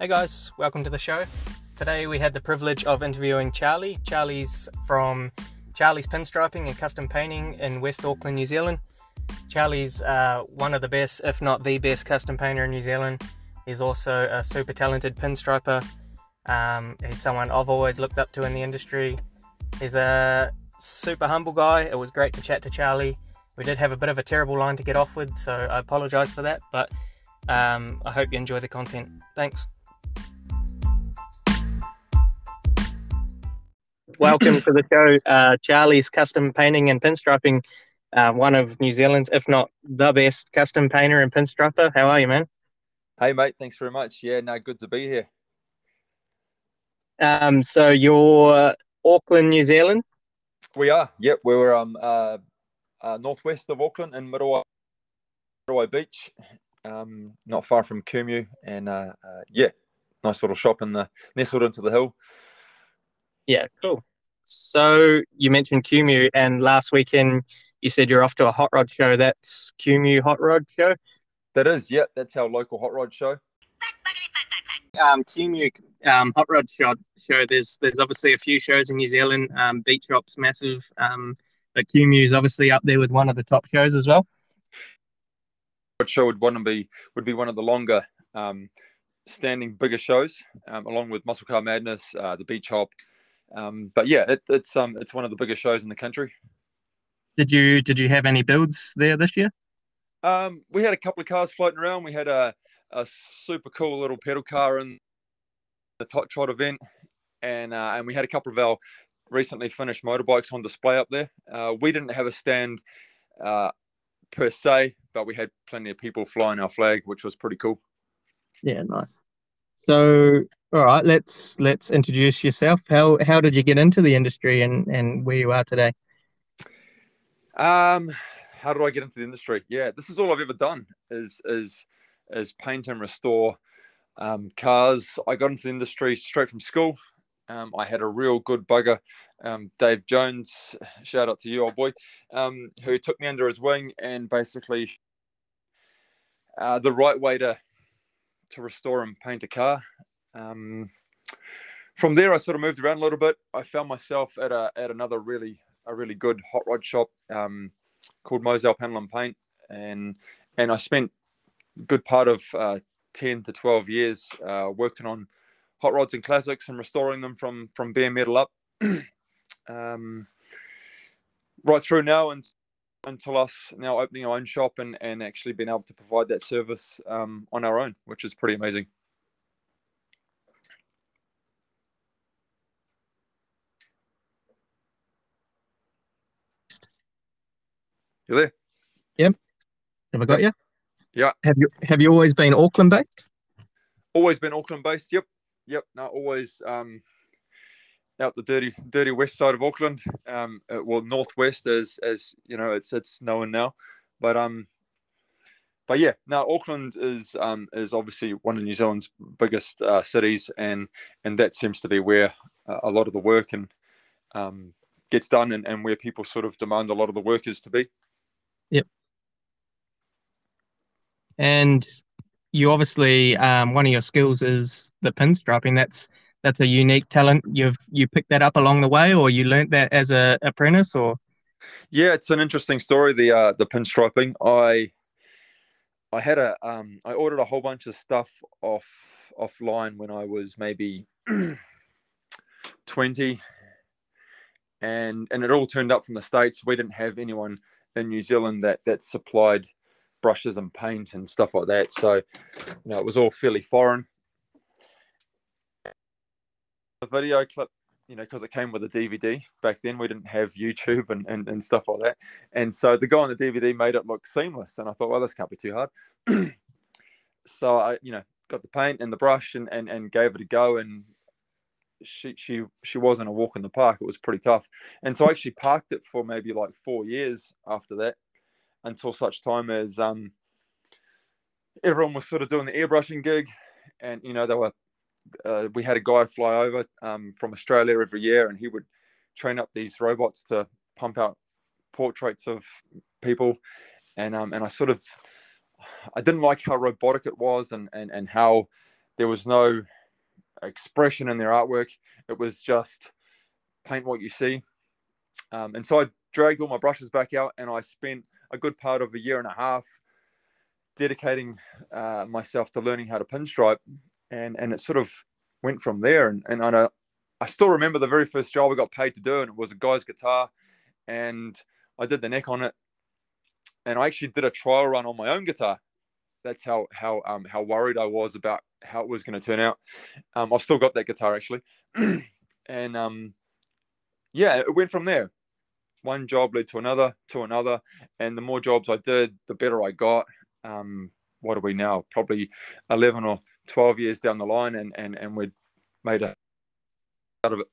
Hey guys, welcome to the show. Today we had the privilege of interviewing Charlie. Charlie's from Charlie's Pinstriping and Custom Painting in West Auckland, New Zealand. Charlie's uh, one of the best, if not the best, custom painter in New Zealand. He's also a super talented pinstriper. Um, he's someone I've always looked up to in the industry. He's a super humble guy. It was great to chat to Charlie. We did have a bit of a terrible line to get off with, so I apologise for that, but um, I hope you enjoy the content. Thanks. Welcome to the show, uh, Charlie's Custom Painting and Pinstriping, uh, one of New Zealand's, if not the best custom painter and pinstriper. How are you, man? Hey, mate. Thanks very much. Yeah, no, good to be here. Um, so you're Auckland, New Zealand? We are. Yep, we were um uh, uh northwest of Auckland in Muriwai, Muriwai Beach, um, not far from Kumeu, and uh, uh, yeah, nice little shop in the nestled into the hill. Yeah, cool. So you mentioned Kumeu, and last weekend you said you're off to a hot rod show. That's Kumeu Hot Rod Show. That is, yep, that's our local hot rod show. Um, Kumeu um, Hot Rod show, show. There's there's obviously a few shows in New Zealand. Um, Beach Hop's massive, um, but Kumeu's obviously up there with one of the top shows as well. What show would want to be would be one of the longer um, standing bigger shows, um, along with Muscle Car Madness, uh, the Beach Hop. Um, but yeah, it, it's um it's one of the biggest shows in the country. Did you did you have any builds there this year? Um, we had a couple of cars floating around. We had a a super cool little pedal car in the Tot Trot event, and uh, and we had a couple of our recently finished motorbikes on display up there. Uh, we didn't have a stand uh, per se, but we had plenty of people flying our flag, which was pretty cool. Yeah, nice. So, all right, let's let's introduce yourself. How how did you get into the industry and and where you are today? Um, how did I get into the industry? Yeah, this is all I've ever done is is is paint and restore um, cars. I got into the industry straight from school. Um, I had a real good bugger, um, Dave Jones. Shout out to you, old boy, um, who took me under his wing and basically uh, the right way to to restore and paint a car. Um, from there, I sort of moved around a little bit. I found myself at a at another really a really good hot rod shop um, called Moselle Panel and Paint, and and I spent a good part of uh, ten to twelve years uh, working on hot rods and classics and restoring them from from bare metal up, um, right through now and until us now opening our own shop and and actually being able to provide that service um, on our own, which is pretty amazing. You there? Yep. Have I got you? Yeah. Have you have you always been Auckland based? Always been Auckland based. Yep. Yep. No, always um, out the dirty dirty west side of Auckland. Um, uh, well, northwest as as you know it's it's known now, but um, but yeah, now Auckland is um is obviously one of New Zealand's biggest uh, cities, and and that seems to be where uh, a lot of the work and um gets done, and, and where people sort of demand a lot of the workers to be. Yep. And you obviously um, one of your skills is the pinstriping. That's that's a unique talent. You've you picked that up along the way, or you learnt that as a apprentice, or yeah, it's an interesting story. The uh, the pinstriping. I I had a um, I ordered a whole bunch of stuff off offline when I was maybe twenty, and and it all turned up from the states. We didn't have anyone in New Zealand that that supplied brushes and paint and stuff like that. So, you know, it was all fairly foreign. The video clip, you know, because it came with a DVD back then, we didn't have YouTube and, and, and stuff like that. And so the guy on the DVD made it look seamless. And I thought, well, this can't be too hard. so I, you know, got the paint and the brush and, and, and gave it a go. And she she she wasn't a walk in the park. It was pretty tough. And so I actually parked it for maybe like four years after that until such time as um, everyone was sort of doing the airbrushing gig, and you know they were. Uh, we had a guy fly over um, from Australia every year, and he would train up these robots to pump out portraits of people, and um, and I sort of I didn't like how robotic it was, and and and how there was no expression in their artwork. It was just paint what you see. Um, and so I dragged all my brushes back out and I spent a good part of a year and a half dedicating uh, myself to learning how to pinstripe. And, and it sort of went from there. And, and I know I still remember the very first job I got paid to do, and it was a guy's guitar. And I did the neck on it. And I actually did a trial run on my own guitar. That's how how um, how worried I was about how it was going to turn out. Um, I've still got that guitar actually, and um, yeah, it went from there. One job led to another, to another, and the more jobs I did, the better I got. Um, what are we now? Probably eleven or twelve years down the line, and and and we'd made a out of it.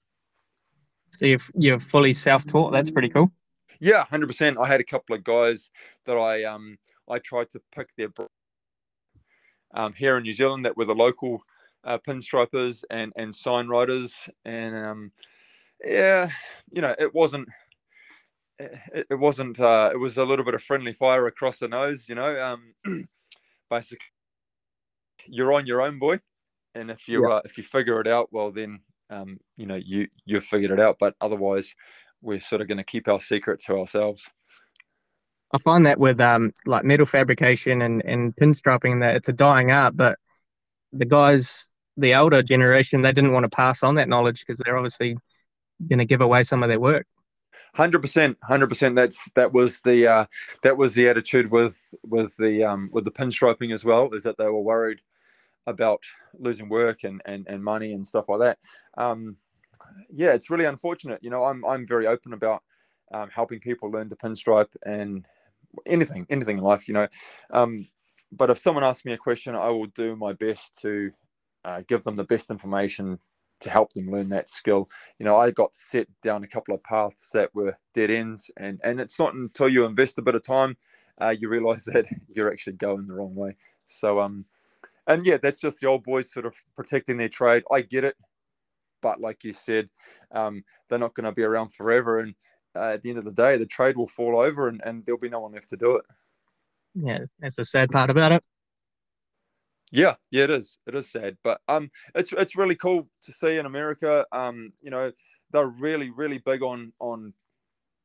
So you're you're fully self-taught. That's pretty cool. Yeah, hundred percent. I had a couple of guys that I um I tried to pick their um, here in New Zealand that were the local uh, pinstripers and and sign writers, and um, yeah, you know, it wasn't. It, it wasn't. Uh, it was a little bit of friendly fire across the nose, you know. Um, basically, you're on your own, boy, and if you yeah. uh, if you figure it out, well, then um, you know you you've figured it out. But otherwise, we're sort of going to keep our secret to ourselves. I find that with um like metal fabrication and and pinstriping that it's a dying art, but the guys, the older generation, they didn't want to pass on that knowledge because they're obviously going to give away some of their work. Hundred percent, hundred percent. That's that was the uh, that was the attitude with with the um, with the pinstriping as well. Is that they were worried about losing work and and, and money and stuff like that. Um, yeah, it's really unfortunate. You know, I'm I'm very open about um, helping people learn to pinstripe and anything, anything in life. You know, um, but if someone asks me a question, I will do my best to uh, give them the best information to help them learn that skill. You know, I got set down a couple of paths that were dead ends, and and it's not until you invest a bit of time uh, you realize that you're actually going the wrong way. So um, and yeah, that's just the old boys sort of protecting their trade. I get it, but like you said, um, they're not going to be around forever, and uh, at the end of the day, the trade will fall over, and, and there'll be no one left to do it. Yeah, that's the sad part about it. Yeah, yeah, it is. It is sad, but um, it's it's really cool to see in America. Um, you know, they're really really big on on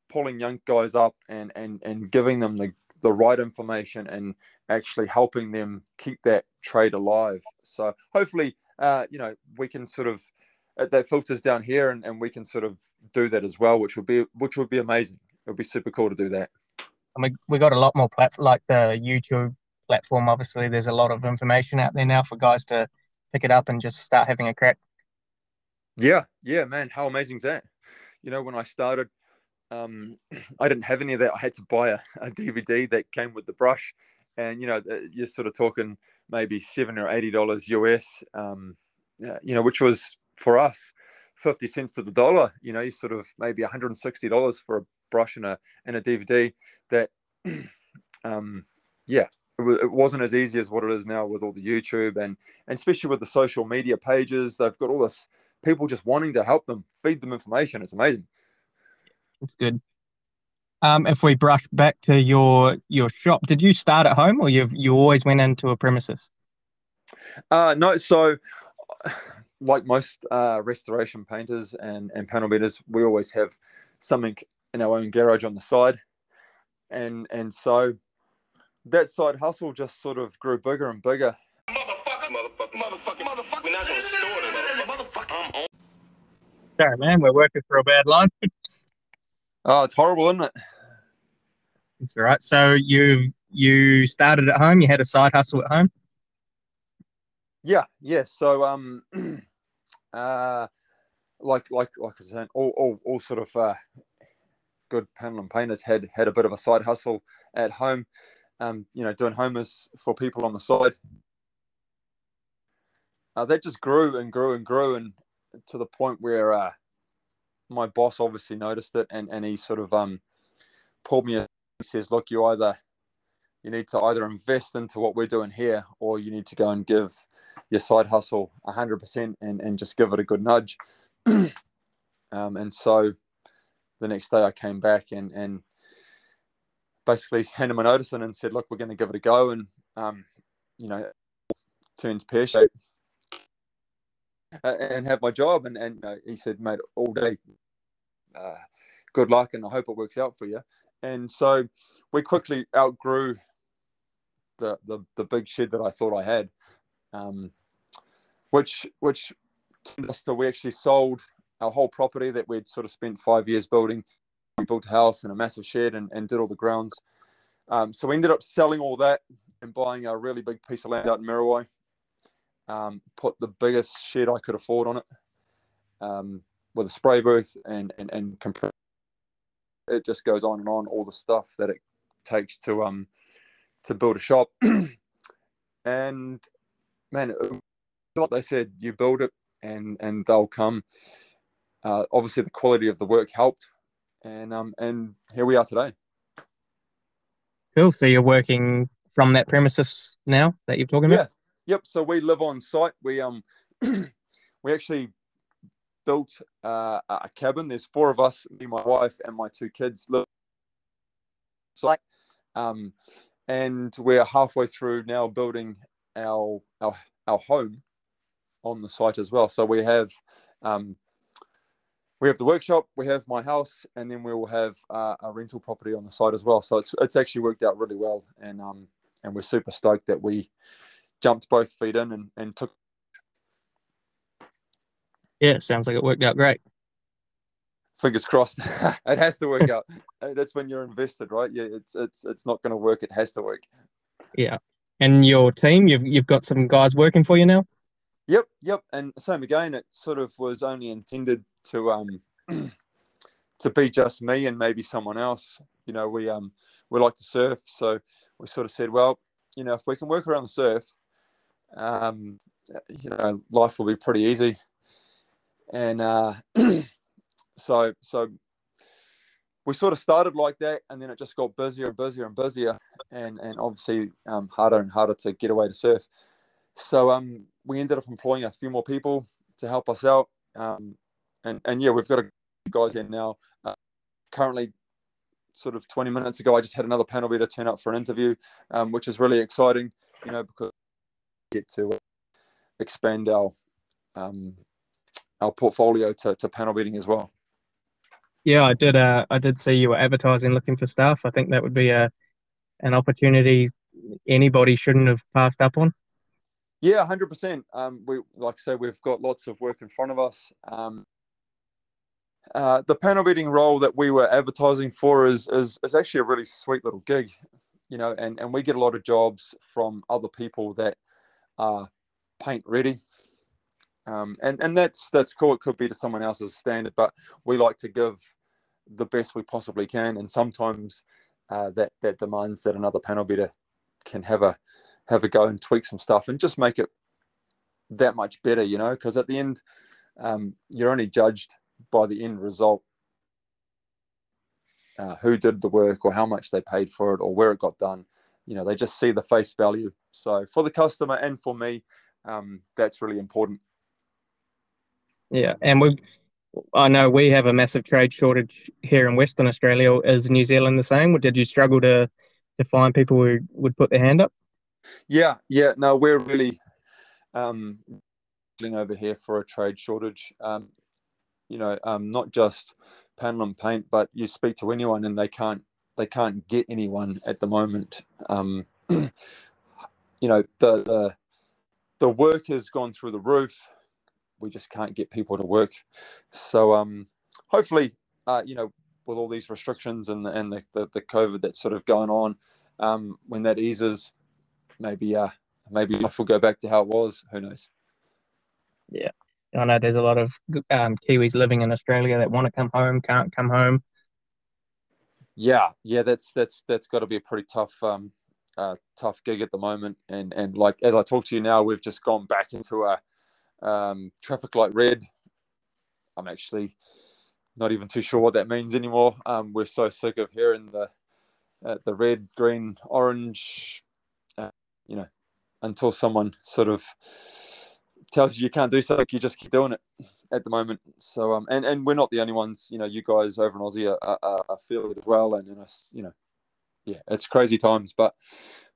pulling young guys up and and and giving them the the right information and actually helping them keep that trade alive. So hopefully, uh, you know, we can sort of uh, that filters down here, and, and we can sort of do that as well, which would be which would be amazing. It would be super cool to do that. And we we got a lot more platform like the YouTube platform. Obviously, there's a lot of information out there now for guys to pick it up and just start having a crack. Yeah, yeah, man, how amazing is that? You know, when I started, um, I didn't have any of that. I had to buy a, a DVD that came with the brush, and you know, you're sort of talking maybe seven or eighty dollars US. Um, you know, which was for us 50 cents to the dollar. You know you sort of maybe 160 dollars for a brush and a and a dvd that um yeah it, w- it wasn't as easy as what it is now with all the youtube and and especially with the social media pages. They've got all this people just wanting to help them feed them information. It's amazing. It's good um, if we brush back to your your shop, did you start at home or you you always went into a premises? Uh, no, so like most uh, restoration painters and, and panel beaters, we always have something in our own garage on the side. And and so that side hustle just sort of grew bigger and bigger. Sorry, man, we're working for a bad line. oh, it's horrible, isn't it? It's all right. So you you started at home. You had a side hustle at home. Yeah, yeah. So um, uh, like like like I said, all all, all sort of uh, good panel and painters had had a bit of a side hustle at home. Um, you know, doing homers for people on the side. Uh, that just grew and grew and grew, and to the point where uh, my boss obviously noticed it, and and he sort of um pulled me. He says, "Look, you either you need to either invest into what we're doing here or you need to go and give your side hustle 100% and, and just give it a good nudge um, and so the next day i came back and, and basically handed my notice in and said look we're going to give it a go and um, you know turns pear shape uh, and have my job. And and uh, he said, mate, all day, uh, good luck, and I hope it works out for you. And so we quickly outgrew the the, the big shed that I thought I had, um, which which so we actually sold our whole property that we'd sort of spent five years building. We built a house and a massive shed and, and did all the grounds. Um, so we ended up selling all that and buying a really big piece of land out in Muriwai. Um, put the biggest shed I could afford on it um, with a spray booth and and and compress. It just goes on and on. All the stuff that it takes to um to build a shop. and man, what they said, you build it and and they'll come. Uh, obviously, the quality of the work helped, and um and here we are today. Cool. So you're working from that premises now that you're talking about? Yep. So we live on site. We um we actually built uh, a cabin. There's four of us, me, my wife, and my two kids live on site. Um, and we're halfway through now building our our our home on the site as well. So we have um, we have the workshop, we have my house, and then we will have uh, a rental property on the site as well. So it's it's actually worked out really well, and um and we're super stoked that we jumped both feet in and, and took. Yeah, sounds like it worked out great. Fingers crossed. it has to work out. Uh, that's when you're invested, right? Yeah, it's it's it's not going to work. It has to work. Yeah, and your team, you've you've got some guys working for you now. Yep, yep. And same again. It sort of was only intended to um to be just me and maybe someone else. You know, we um we like to surf, so we sort of said, well, you know, if we can work around the surf, um, you know, life will be pretty easy. And uh, so so we sort of started like that, and then it just got busier and busier and busier, and and obviously um, harder and harder to get away to surf. So um, we ended up employing a few more people to help us out. Um, and and yeah, we've got a guys here now. Uh, currently, sort of 20 minutes ago, I just had another panel beater turn up for an interview, um, which is really exciting. You know, because get to expand our um, our portfolio to, to panel beating as well. Yeah, I did. Uh, I did see you were advertising, looking for staff. I think that would be a an opportunity anybody shouldn't have passed up on. Yeah, hundred um, percent. We like I say, we've got lots of work in front of us. Um, uh, the panel beating role that we were advertising for is, is is actually a really sweet little gig, you know, and, and we get a lot of jobs from other people that are paint ready. Um, and and that's that's cool. It could be to someone else's standard, but we like to give the best we possibly can, and sometimes uh, that that demands that another panel beater can have a have a go and tweak some stuff and just make it that much better, you know, because at the end, um, you're only judged by the end result uh, who did the work or how much they paid for it or where it got done you know they just see the face value. So for the customer and for me um, that's really important. Yeah and we i know we have a massive trade shortage here in western australia. Is new zealand the same? Did you struggle to to find people who would put their hand up? Yeah yeah no we're really um over here for a trade shortage. Um, you know, um, not just panel and paint, but you speak to anyone and they can't they can't get anyone at the moment. Um, you know, the, the the work has gone through the roof. We just can't get people to work. So um, hopefully, uh, you know, with all these restrictions and and the, the, the COVID that's sort of going on, um, when that eases, maybe uh, maybe life will go back to how it was. Who knows? Yeah. I know there's a lot of um, Kiwis living in Australia that want to come home, can't come home. Yeah, yeah, that's that's that's got to be a pretty tough, um, uh, tough gig at the moment. And and like as I talk to you now, we've just gone back into a um, traffic light red. I'm actually not even too sure what that means anymore. Um, we're so sick of hearing the uh, the red, green, orange. Uh, you know, until someone sort of tells you you can't do something, you just keep doing it at the moment. So, um, and, and we're not the only ones, you know, you guys over in Aussie are, are, are it as well. And, and us, you know, yeah, it's crazy times. But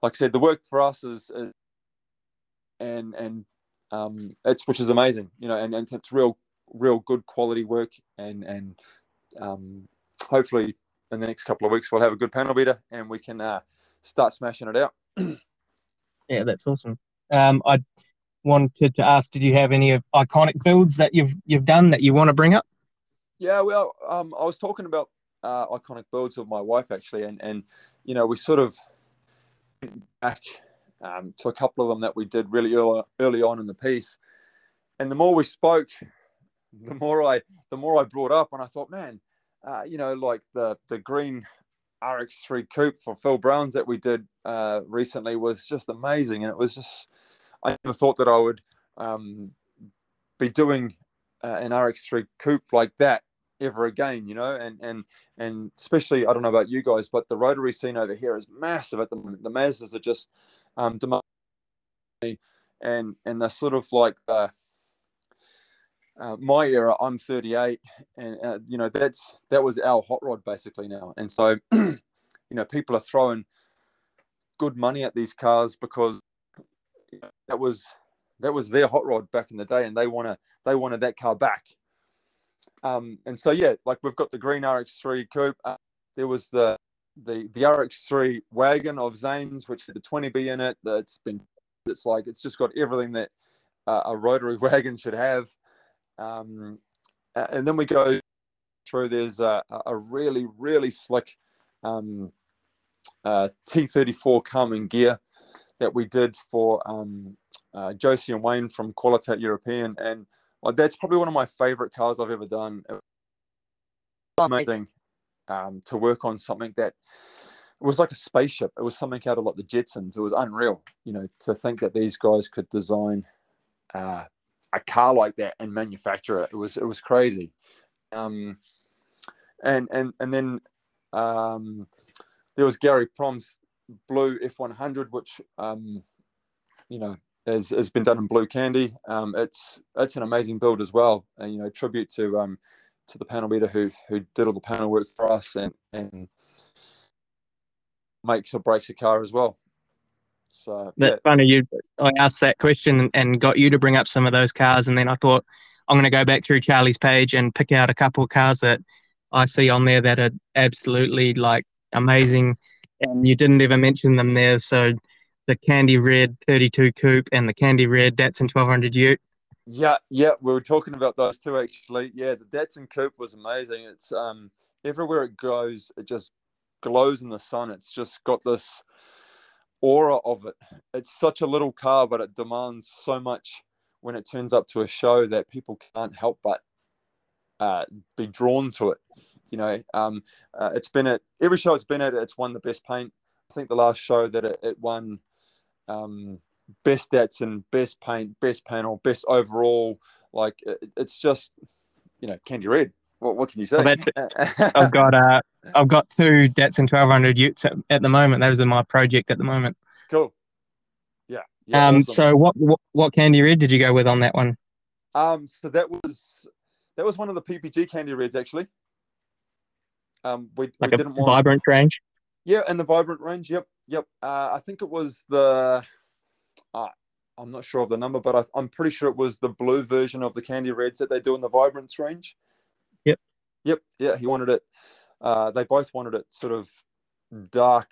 like I said, the work for us is, is and, and um, it's which is amazing, you know, and, and it's real real good quality work, and and um, hopefully in the next couple of weeks we'll have a good panel beater and we can uh, start smashing it out. yeah, that's awesome. Um, I wanted to ask, did you have any of iconic builds that you've you've done that you want to bring up? Yeah, well, um, I was talking about uh, iconic builds with my wife actually, and and you know we sort of went back um, to a couple of them that we did really early, early on in the piece, and the more we spoke, the more I the more I brought up, and I thought, man, uh, you know, like the the green RX3 coupe for Phil Browns that we did uh, recently was just amazing, and it was just I never thought that I would um, be doing uh, an RX3 coupe like that ever again, you know, and and and especially I don't know about you guys, but the rotary scene over here is massive at the moment. The Mazdas are just um, demanding, and and they're sort of like the uh, my era. I'm 38, and uh, you know that's that was our hot rod basically now, and so you know people are throwing good money at these cars because that was that was their hot rod back in the day, and they want to they wanted that car back um, and so yeah, like we've got the green RX3 coupe. Uh, there was the the the RX3 wagon of Zane's, which had the 20B in it. That's been it's like it's just got everything that uh, a rotary wagon should have. Um, and then we go through. There's a, a really really slick um, uh, T34 Karmann Ghia that we did for um, uh, Josie and Wayne from Qualitat European and well, that's probably one of my favorite cars I've ever done. Amazing um, to work on something that it was like a spaceship. It was something out of like the Jetsons. It was unreal, you know, to think that these guys could design uh, a car like that and manufacture it. It was it was crazy. Um, and and and then um, there was Gary Prom's blue F100, which um, you know has, has been done in blue candy. Um, it's it's an amazing build as well. And, you know, tribute to um, to the panel beater who who did all the panel work for us and and makes or breaks a car as well. So that's yeah. funny. You I asked that question and got you to bring up some of those cars, and then I thought I'm going to go back through Charlie's page and pick out a couple of cars that I see on there that are absolutely like amazing. And you didn't even mention them there, so the Candy Red 32 Coupe and the Candy Red Datsun 1200 Ute. Yeah, yeah, we were talking about those two actually. Yeah, the Datsun Coupe was amazing. It's um everywhere it goes, it just glows in the sun. It's just got this aura of it. It's such a little car, but it demands so much when it turns up to a show that people can't help but uh, be drawn to it. You know, um, uh, it's been at every show it's been at. It's won the best paint. I think the last show that it, it won um, best and best paint, best panel, best overall. Like it, it's just, you know, candy red. What, what can you say? I've got uh, I've got two Datsun 1200 Utes at, at, the moment. Those are my project at the moment. Cool. Yeah. yeah um. Awesome. So what, what what candy red did you go with on that one? Um. So that was that was one of the PPG candy reds actually. Um. We, like we didn't want Vibrance range. Yeah, and the Vibrance range. Yep. Yep. Uh, I think it was the. Uh, I'm not sure of the number, but I, am pretty sure it was the blue version of the Candy Reds that they do in the Vibrance range. Yep. Yep. Yeah, he wanted it. Uh, they both wanted it sort of dark,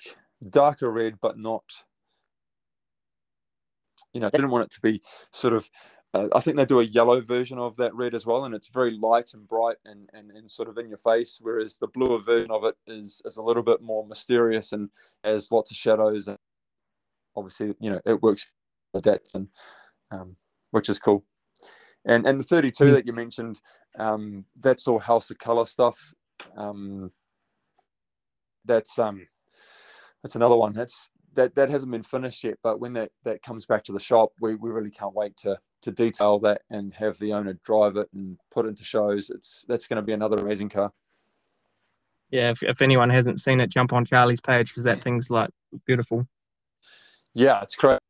darker red, but not. You know, didn't want it to be sort of uh, I think they do a yellow version of that red as well, and it's very light and bright and, and, and sort of in your face. Whereas the bluer version of it is is a little bit more mysterious and has lots of shadows. And obviously, you know, it works for that, and um, which is cool. And and the 32 mm. that you mentioned, um, that's all House of Color stuff. Um, that's um, that's another one. That's that that hasn't been finished yet, but when that that comes back to the shop, we we really can't wait to to detail that and have the owner drive it and put it into shows. It's that's going to be another amazing car. Yeah, if, if anyone hasn't seen it, jump on Charlie's page because that thing's like beautiful. Yeah, it's great,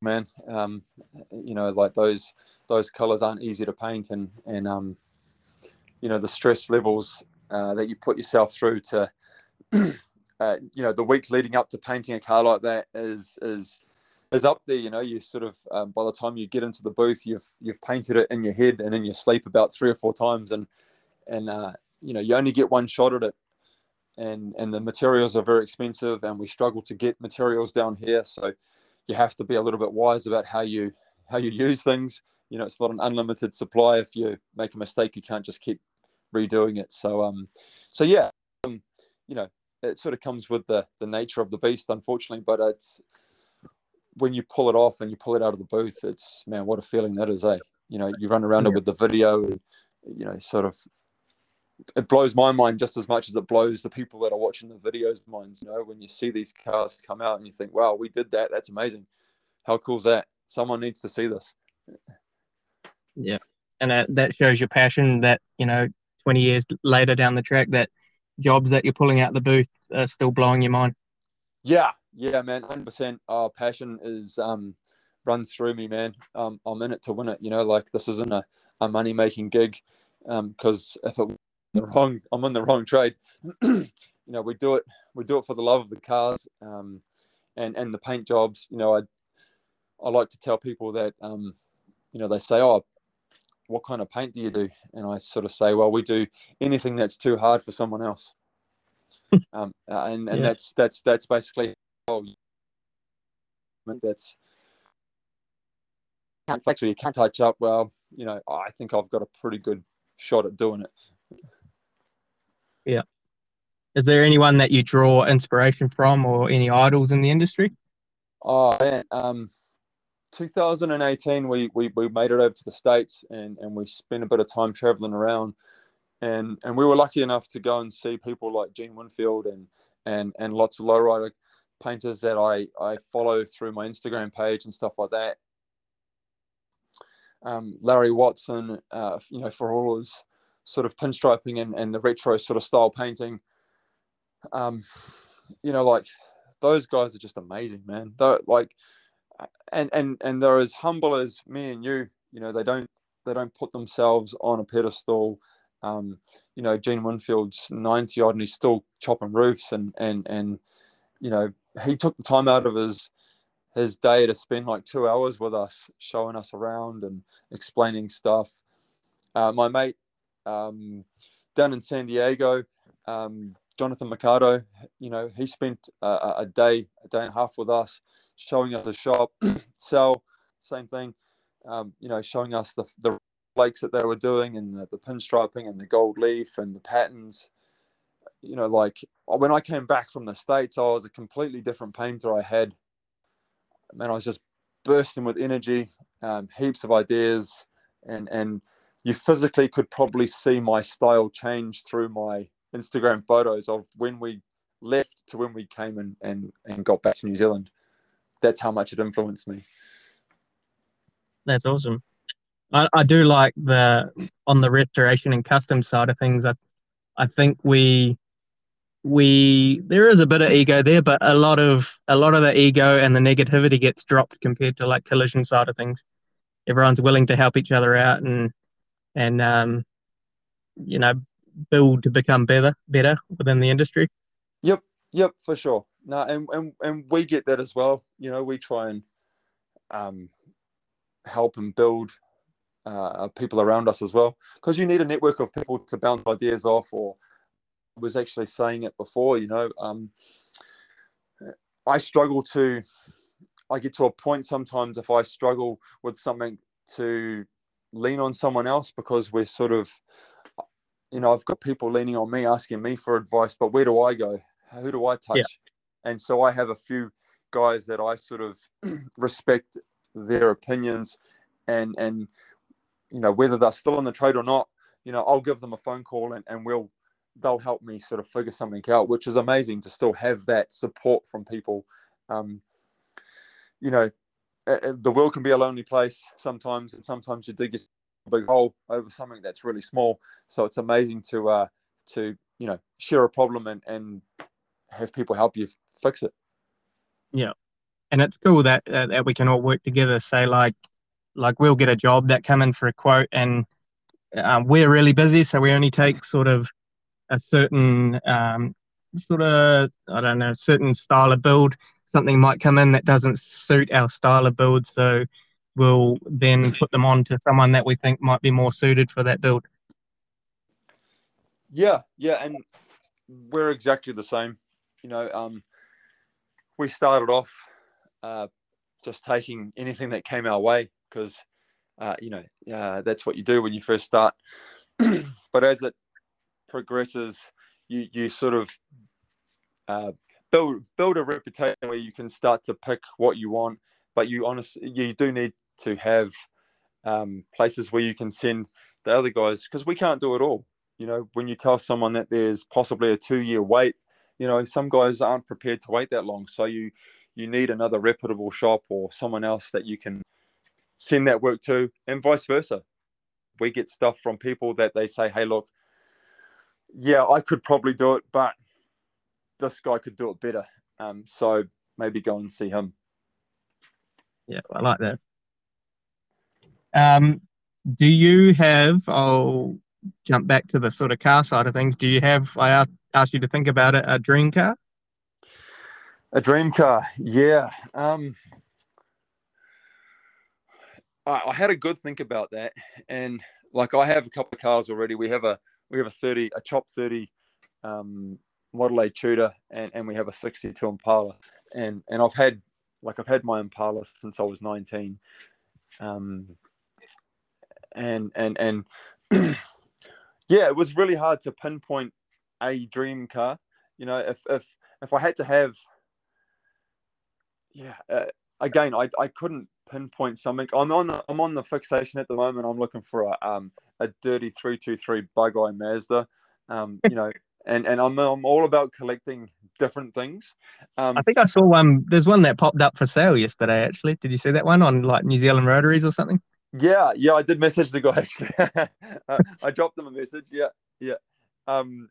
man. Um, you know, like those those colors aren't easy to paint, and and um, you know the stress levels uh, that you put yourself through to, uh, you know, the week leading up to painting a car like that is is is up there. You know, you sort of um, by the time you get into the booth, you've you've painted it in your head and in your sleep about three or four times, and and uh, you know you only get one shot at it, and and the materials are very expensive, and we struggle to get materials down here, so you have to be a little bit wise about how you how you use things. You know, it's not an unlimited supply. If you make a mistake, you can't just keep redoing it. So um, so yeah, um, you know, it sort of comes with the the nature of the beast, unfortunately. But it's when you pull it off and you pull it out of the booth, it's man, what a feeling that is, eh? You know, you run around yeah. it with the video, and you know, sort of, it blows my mind just as much as it blows the people that are watching the videos' minds. You know, when you see these cars come out and you think, wow, we did that. That's amazing. How cool is that? Someone needs to see this. Yeah, and that, that shows your passion. That you know, twenty years later down the track, that jobs that you're pulling out the booth are still blowing your mind. Yeah, yeah, man, hundred percent. Our passion is um, runs through me, man. Um, I'm in it to win it. You know, like this isn't a, a money making gig. Because um, if it the wrong, I'm in the wrong trade. you know, we do it. We do it for the love of the cars, um, and and the paint jobs. You know, I I like to tell people that um, you know they say, oh, what kind of paint do you do? And I sort of say, well, we do anything that's too hard for someone else. um, and and yeah. that's that's that's basically oh, that's can't flex or you can't touch up. Well, you know, I think I've got a pretty good shot at doing it. Yeah. Is there anyone that you draw inspiration from, or any idols in the industry? Oh man, um, 2018 we, we we made it over to the states and and we spent a bit of time traveling around, and and we were lucky enough to go and see people like Gene Winfield and and and lots of lowrider painters that I, I follow through my Instagram page and stuff like that. Um, Larry Watson, uh, you know, for all his sort of pinstriping and, and the retro sort of style painting. Um, you know, like those guys are just amazing, man. They're like, and and and they're as humble as me and you. You know, they don't they don't put themselves on a pedestal. Um, you know, Gene Winfield's ninety odd, and he's still chopping roofs and and and you know he took the time out of his his day to spend like two hours with us, showing us around and explaining stuff. Uh, my mate um, down in San Diego, um, Jonathan Mercado, you know, he spent a, a, day, a day and a half with us, showing us the shop, sell, same thing, um, you know, showing us the, the flakes that they were doing and the, the pinstriping and the gold leaf and the patterns you know, like when I came back from the States, I was a completely different painter. I had, man, I was just bursting with energy, um, heaps of ideas, and and you physically could probably see my style change through my Instagram photos of when we left to when we came and and, and got back to New Zealand. That's how much it influenced me. That's awesome. I, I do like the on the restoration and custom side of things. I I think we we there is a bit of ego there, but a lot of a lot of the ego and the negativity gets dropped compared to like collision side of things. Everyone's willing to help each other out and and um, you know build to become better better within the industry. Yep, yep, for sure. No, and and and we get that as well. You know, we try and um, help and build uh, people around us as well because you need a network of people to bounce ideas off or was actually saying it before, you know, um, I struggle to, I get to a point sometimes if I struggle with something to lean on someone else because we're sort of, you know, I've got people leaning on me, asking me for advice, but where do I go? Who do I touch? Yeah. And so I have a few guys that I sort of respect their opinions and, and, you know, whether they're still in the trade or not, you know, I'll give them a phone call and, and we'll they'll help me sort of figure something out, which is amazing to still have that support from people. Um, you know, the world can be a lonely place sometimes, and sometimes you dig a big hole over something that's really small. So it's amazing to uh, to you know share a problem and and have people help you fix it. Yeah, and it's cool that uh, that we can all work together. Say like like we'll get a job that come in for a quote and um, we're really busy, so we only take sort of a certain um, sort of I don't know certain style of build. something might come in that doesn't suit our style of build, so we'll then put them on to someone that we think might be more suited for that build. Yeah, yeah, and we're exactly the same. You know, um, we started off uh, just taking anything that came our way because uh, you know uh, that's what you do when you first start. but as it progresses, you you sort of uh, build build a reputation where you can start to pick what you want. But you honestly you do need to have um, places where you can send the other guys because we can't do it all. You know, when you tell someone that there's possibly a two year wait, you know, some guys aren't prepared to wait that long. So you you need another reputable shop or someone else that you can send that work to, and vice versa. We get stuff from people that they say, "Hey, look, yeah, I could probably do it, but this guy could do it better." Um, so maybe go and see him. Yeah, I like that. Um, do you have? I'll jump back to the sort of car side of things. Do you have? I asked asked you to think about it. A dream car. A dream car, yeah. Um, I, I had a good think about that, and like I have a couple of cars already. We have a we have a thirty, a chop thirty, um, Model A Tudor, and and we have a sixty-two Impala, and and I've had like I've had my Impala since I was nineteen, um, and and and yeah, it was really hard to pinpoint a dream car. You know, if if if I had to have yeah, uh, again, I, I couldn't pinpoint something. I'm on the, I'm on the fixation at the moment. I'm looking for a um a dirty three two three bug eye Mazda. Um, you know, and and I'm I'm all about collecting different things. Um, I think I saw one. There's one that popped up for sale yesterday. Actually, did you see that one on like New Zealand Rotaries or something? Yeah, yeah, I did message the guy actually. uh, I dropped him a message. Yeah, yeah. Um,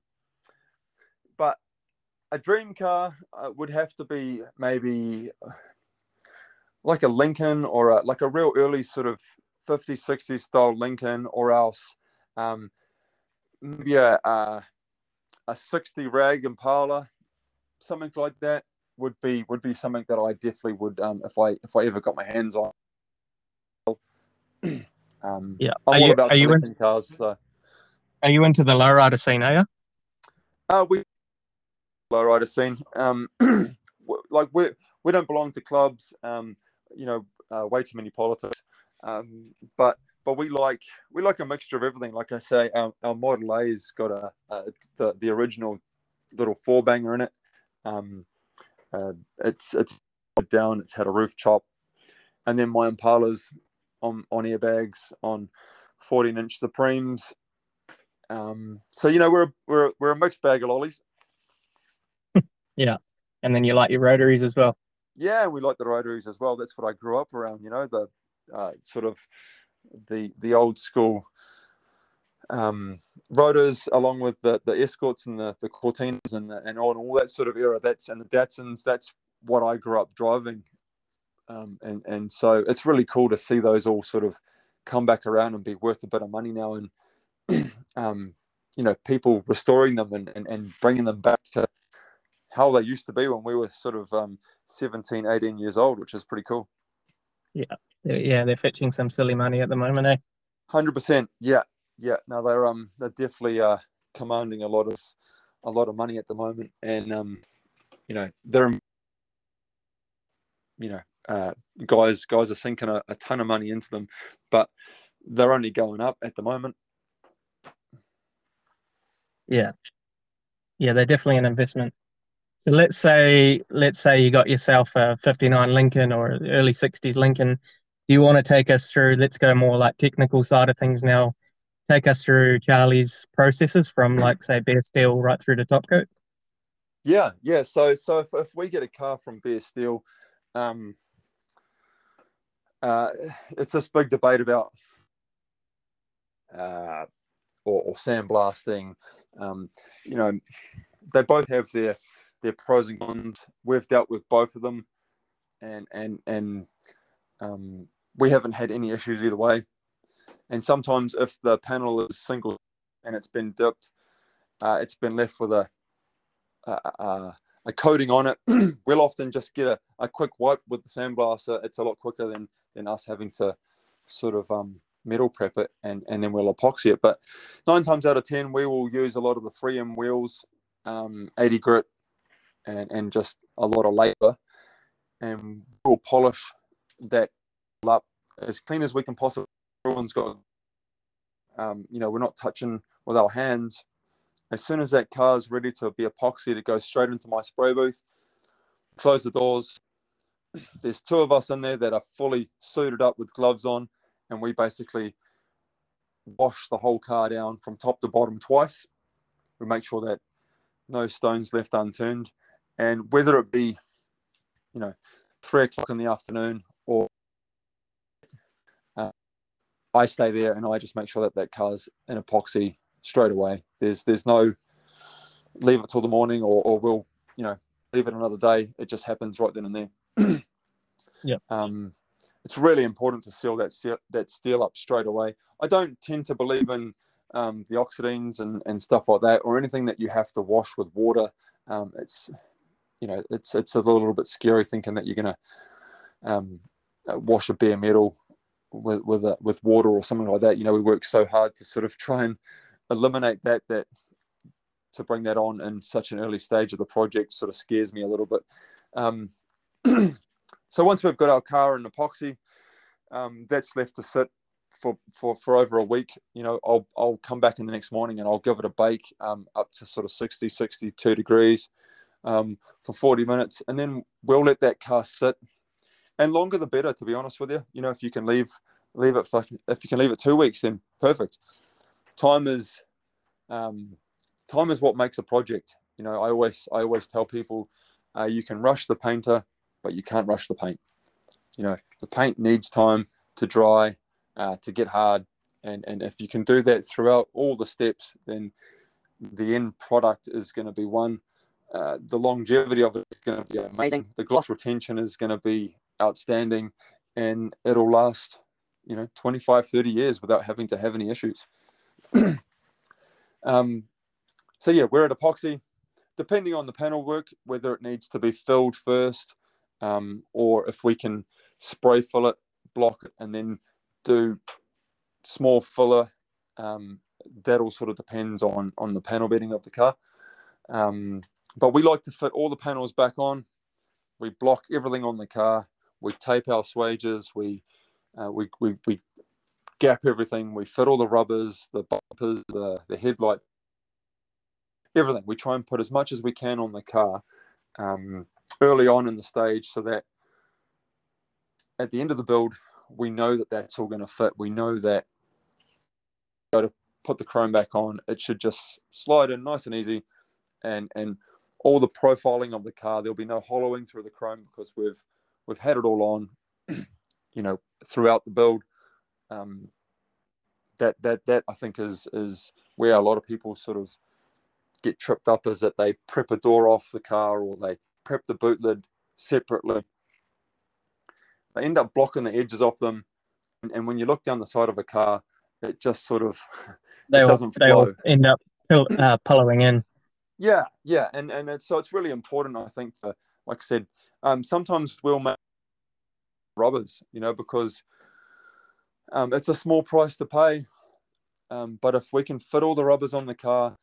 but a dream car uh, would have to be maybe like a Lincoln or a, like a real early sort of 50s, 60s style Lincoln, or else um, maybe a, a, a 60 rag Impala, something like that would be would be something that I definitely would um, if I if I ever got my hands on. um, yeah, I'm are all you, about are you into, cars. So. Are you into the lowrider scene? Are you? Uh, we lowrider scene. Um, like we we don't belong to clubs. Um, you know, uh, way too many politics. Um, but but we like we like a mixture of everything. Like I say, our, our Model A's got a, a the the original little four banger in it. Um, uh, it's it's down. It's had a roof chop, and then my Impala's on on airbags on 14 inch Supremes. Um, so you know we're we're we're a mixed bag of lollies. Yeah. And then you like your rotaries as well. Yeah, we like the rotaries as well. That's what I grew up around, you know, the uh, sort of the the old school um, rotors along with the, the escorts and the, the Cortinas and, the, and all, all that sort of era. That's and the Datsuns, that's what I grew up driving. Um, and, and so it's really cool to see those all sort of come back around and be worth a bit of money now. And, um, you know, people restoring them and, and, and bringing them back to how they used to be when we were sort of um, 17, 18 years old, which is pretty cool. Yeah. Yeah, they're fetching some silly money at the moment, eh? Hundred percent. Yeah, yeah. No, they're um they're definitely uh commanding a lot of a lot of money at the moment, and um you know they're you know uh guys guys are sinking a, a ton of money into them, but they're only going up at the moment. Yeah, yeah, they're definitely an investment. So let's say let's say you got yourself a 59 Lincoln or early 60s Lincoln. Do you want to take us through let's go more like technical side of things now. Take us through Charlie's processes from like say bare steel right through to top coat. Yeah, yeah. So so if, if we get a car from bare steel, um uh it's this big debate about uh or, or sandblasting. Um, you know, they both have their their pros and cons. We've dealt with both of them, and and and um, we haven't had any issues either way. And sometimes, if the panel is single and it's been dipped, uh, it's been left with a, a, a coating on it, we'll often just get a, a quick wipe with the sandblaster. It's a lot quicker than than us having to sort of um, metal prep it and, and then we'll epoxy it. But nine times out of 10, we will use a lot of the 3M wheels, um, 80 grit, and, and just a lot of labor. And we'll polish that up as clean as we can possibly. Everyone's got, um, you know, we're not touching with our hands. As soon as that car is ready to be epoxied, it goes straight into my spray booth. Close the doors. There's two of us in there that are fully suited up with gloves on, and we basically wash the whole car down from top to bottom twice. We make sure that no stones left unturned, and whether it be, you know, three o'clock in the afternoon or uh, I stay there and I just make sure that that car's in epoxy straight away. There's there's no leave it till the morning or, or we'll you know leave it another day. It just happens right then and there. yeah. Um, it's really important to seal that steel, that steel up straight away. I don't tend to believe in um, the oxidines and, and stuff like that or anything that you have to wash with water. Um, it's you know it's it's a little bit scary thinking that you're gonna um, wash a bare metal with with a, with water or something like that. You know we work so hard to sort of try and eliminate that that to bring that on in such an early stage of the project sort of scares me a little bit. Um, so once we've got our car in epoxy, um, that's left to sit for, for, for over a week. You know, I'll, I'll come back in the next morning and I'll give it a bake um, up to sort of 60, 62 degrees um, for 40 minutes. And then we'll let that car sit. And longer the better, to be honest with you. You know, if you can leave leave it for, if you can leave it two weeks, then perfect time is um, time is what makes a project. You know, I always I always tell people uh, you can rush the painter, but you can't rush the paint. You know, the paint needs time to dry, uh, to get hard, and and if you can do that throughout all the steps, then the end product is going to be one. Uh, the longevity of it is going to be amazing. The gloss retention is going to be outstanding, and it'll last, you know, 25, 30 years without having to have any issues. um, so yeah, we're at epoxy. Depending on the panel work, whether it needs to be filled first, um, or if we can spray fill it, block it, and then do small filler. Um, that all sort of depends on on the panel bedding of the car. Um, but we like to fit all the panels back on. We block everything on the car. We tape our swages. We uh, we, we, we gap everything. We fit all the rubbers, the bumpers, the, the headlight, everything. We try and put as much as we can on the car um, early on in the stage so that at the end of the build, we know that that's all going to fit. We know that go to put the chrome back on, it should just slide in nice and easy, and and all the profiling of the car, there'll be no hollowing through the chrome because we've we've had it all on, you know, throughout the build um, that that that I think is is where a lot of people sort of get tripped up is that they prep a door off the car or they prep the boot lid separately. They end up blocking the edges off them, and, and when you look down the side of a car, it just sort of they doesn't they flow. end up uh, pillowing in. Yeah, yeah, and and it's, so it's really important, I think, to like I said, um, sometimes we'll make rubbers, you know, because um, it's a small price to pay, um, but if we can fit all the rubbers on the car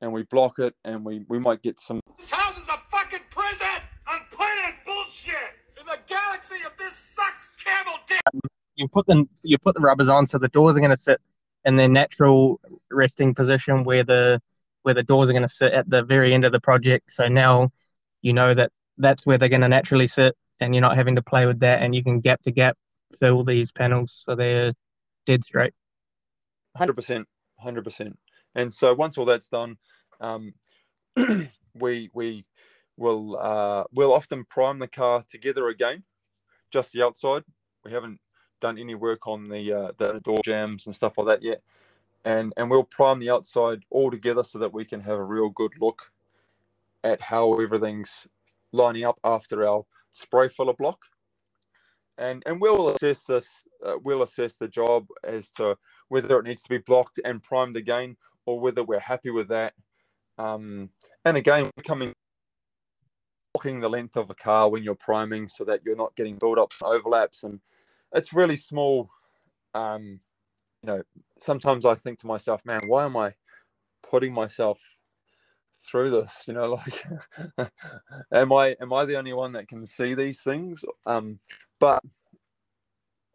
and we block it and we, we might get some. This house is a fucking prison! I'm playing bullshit! In the galaxy of this sucks camel dick! You put the you put the rubbers on, so the doors are going to sit in their natural resting position where the where the doors are going to sit at the very end of the project. So now you know that that's where they're going to naturally sit, and you're not having to play with that, and you can gap to gap fill these panels so they're dead straight. Hundred percent, hundred percent. And so once all that's done, um, we we will uh, we'll often prime the car together again, just the outside. We haven't done any work on the uh, the door jams and stuff like that yet, and and we'll prime the outside all together so that we can have a real good look at how everything's lining up after our spray filler block and and we'll assess this. Uh, we'll assess the job as to whether it needs to be blocked and primed again, or whether we're happy with that. Um, and again, we're coming blocking the length of a car when you're priming so that you're not getting build-ups and overlaps and it's really small um, know sometimes i think to myself man why am i putting myself through this? You know like am i am i the only one that can see these things? Um but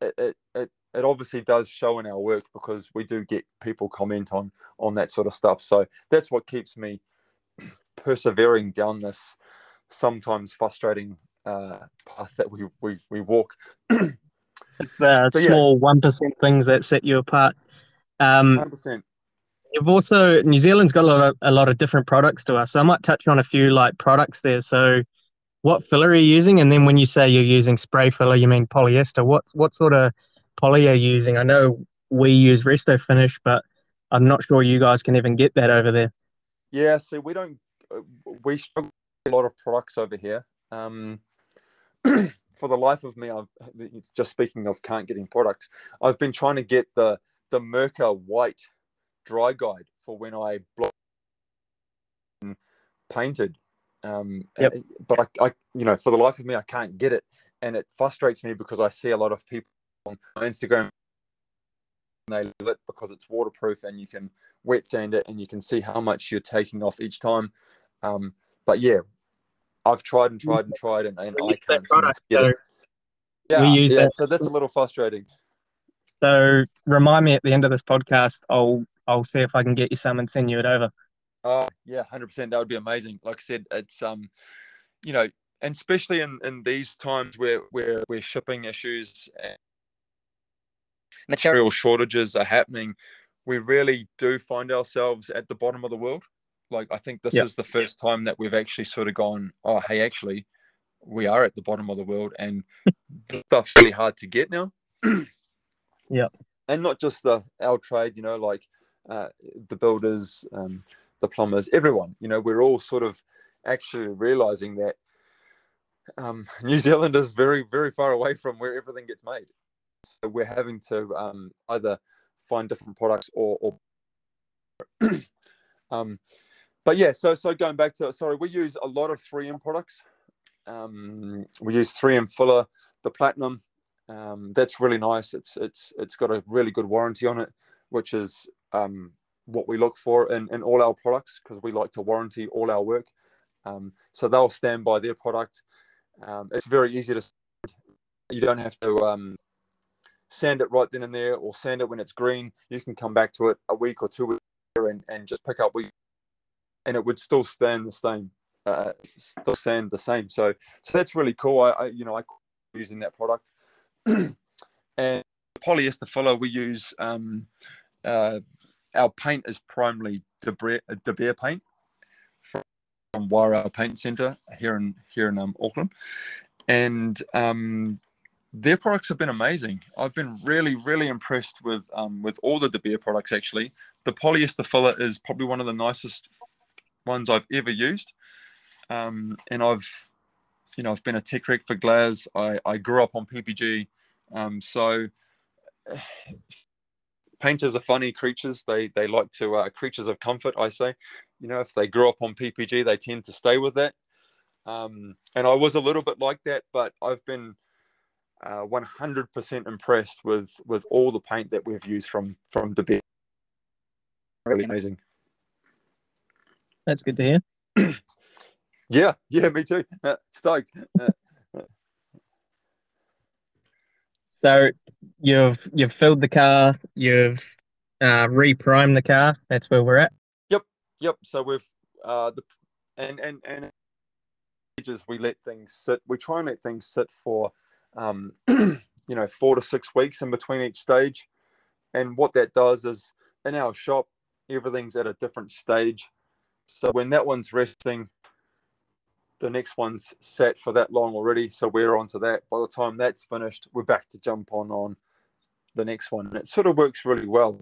it, it, it it obviously does show in our work because we do get people comment on on that sort of stuff. So that's what keeps me persevering down this sometimes frustrating uh, path that we we, we walk it's the so, small one yeah. things that set you apart um 100% you've also new zealand's got a lot of a lot of different products to us so i might touch on a few like products there so what filler are you using and then when you say you're using spray filler you mean polyester what what sort of poly are you using? I know we use Resto Finish, but I'm not sure you guys can even get that over there. Yeah, see, we don't. Uh, we struggle a lot of products over here. Um, for the life of me, I've just speaking of can't getting products. I've been trying to get the the Mirka white dry guide for when I block painted. Um, yep. But I, I, you know, for the life of me, I can't get it, and it frustrates me because I see a lot of people on Instagram. They love it because it's waterproof and you can wet sand it and you can see how much you're taking off each time. Um, but yeah, I've tried and tried and tried and, and I can't product, so. Yeah, we use yeah, that. So that's a little frustrating. So remind me at the end of this podcast, I'll I'll see if I can get you some and send you it over. Oh yeah, hundred percent. That would be amazing. Like I said, it's um, you know, and especially in in these times where where where shipping issues and material shortages are happening, we really do find ourselves at the bottom of the world. Like I think this yep. is the first time that we've actually sort of gone, oh hey, actually, we are at the bottom of the world, and stuff's really hard to get now. yeah, and not just the our trade, you know, like uh, the builders, um, the plumbers, everyone. You know, we're all sort of actually realizing that um, New Zealand is very, very far away from where everything gets made. So we're having to um, either find different products or, or um, but yeah, so so going back to sorry, we use a lot of 3M products. Um, we use 3M filler, the platinum. Um, that's really nice. It's it's it's got a really good warranty on it, which is um, what we look for in, in all our products because we like to warranty all our work. Um, so they'll stand by their product. Um, it's very easy to. You don't have to um, sand it right then and there or sand it when it's green. You can come back to it a week or two and, and just pick up we and it would still stand the same, uh, still stand the same. So so that's really cool. I, I you know I using that product and polyester filler we use. Um, uh, our paint is primarily De De Beer paint from Wairau Paint Centre here in here in um, Auckland, and um, their products have been amazing. I've been really, really impressed with um, with all the De Beer products. Actually, the polyester filler is probably one of the nicest ones I've ever used. Um, and I've, you know, I've been a tech rec for Glas. I, I grew up on PPG, um, so painters are funny creatures. They they like to uh, creatures of comfort. I say, you know, if they grew up on PPG, they tend to stay with that. Um, and I was a little bit like that, but I've been 100% uh, impressed with with all the paint that we've used from from De Beer. Really amazing. That's good to hear. yeah, yeah, me too. Uh, stoked. Uh, so you've you've filled the car, you've uh, reprimed the car. That's where we're at. Yep, yep. So we've uh, the and and and we let things sit. We try and let things sit for um, you know, four to six weeks in between each stage. And what that does is in our shop, everything's at a different stage. So when that one's resting, the next one's set for that long already. So we're onto that. By the time that's finished, we're back to jump on on the next one. And it sort of works really well.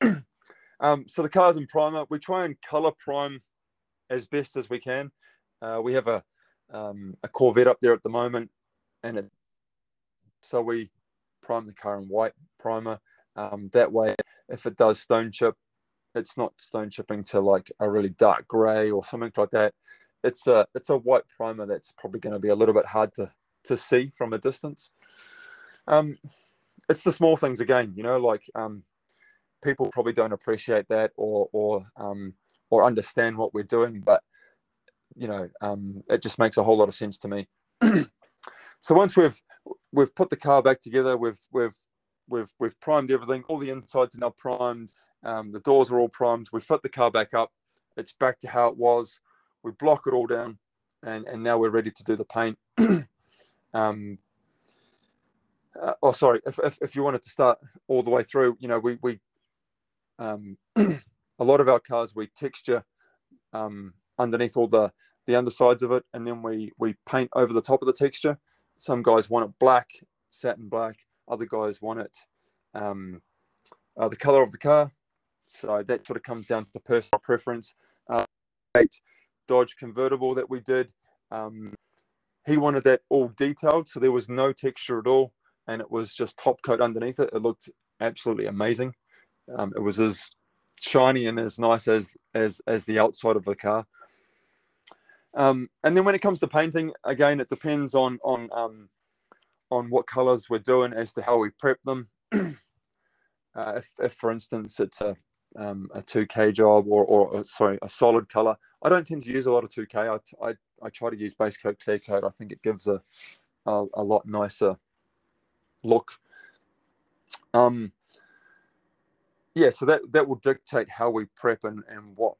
um, so the cars in primer, we try and color prime as best as we can. Uh, we have a um, a Corvette up there at the moment, and it so we prime the car in white primer. Um, that way, if it does stone chip, it's not stone chipping to like a really dark gray or something like that. it's a it's a white primer that's probably going to be a little bit hard to to see from a distance. Um, it's the small things again, you know, like um, people probably don't appreciate that or or um, or understand what we're doing, but you know, um, it just makes a whole lot of sense to me. so once we've we've put the car back together, we've we've we've we've primed everything. All the insides are now primed. Um, the doors are all primed. We fit the car back up. It's back to how it was. We block it all down, and and now we're ready to do the paint. um, uh, oh, sorry. If, if, if you wanted to start all the way through, you know, we we um, a lot of our cars we texture um, underneath all the the undersides of it, and then we we paint over the top of the texture. Some guys want it black, satin black. Other guys want it um, uh, the color of the car. So that sort of comes down to personal preference. Uh, Dodge convertible that we did. Um, he wanted that all detailed, so there was no texture at all, and it was just top coat underneath it. It looked absolutely amazing. Um, it was as shiny and as nice as as as the outside of the car. Um, and then when it comes to painting, again, it depends on on um, on what colors we're doing as to how we prep them. uh, if, if, for instance, it's a um, a 2K job or, or, or sorry, a solid color, I don't tend to use a lot of 2K. I, I, I try to use base coat, clear coat. I think it gives a a, a lot nicer look. Um, yeah, so that that will dictate how we prep and, and what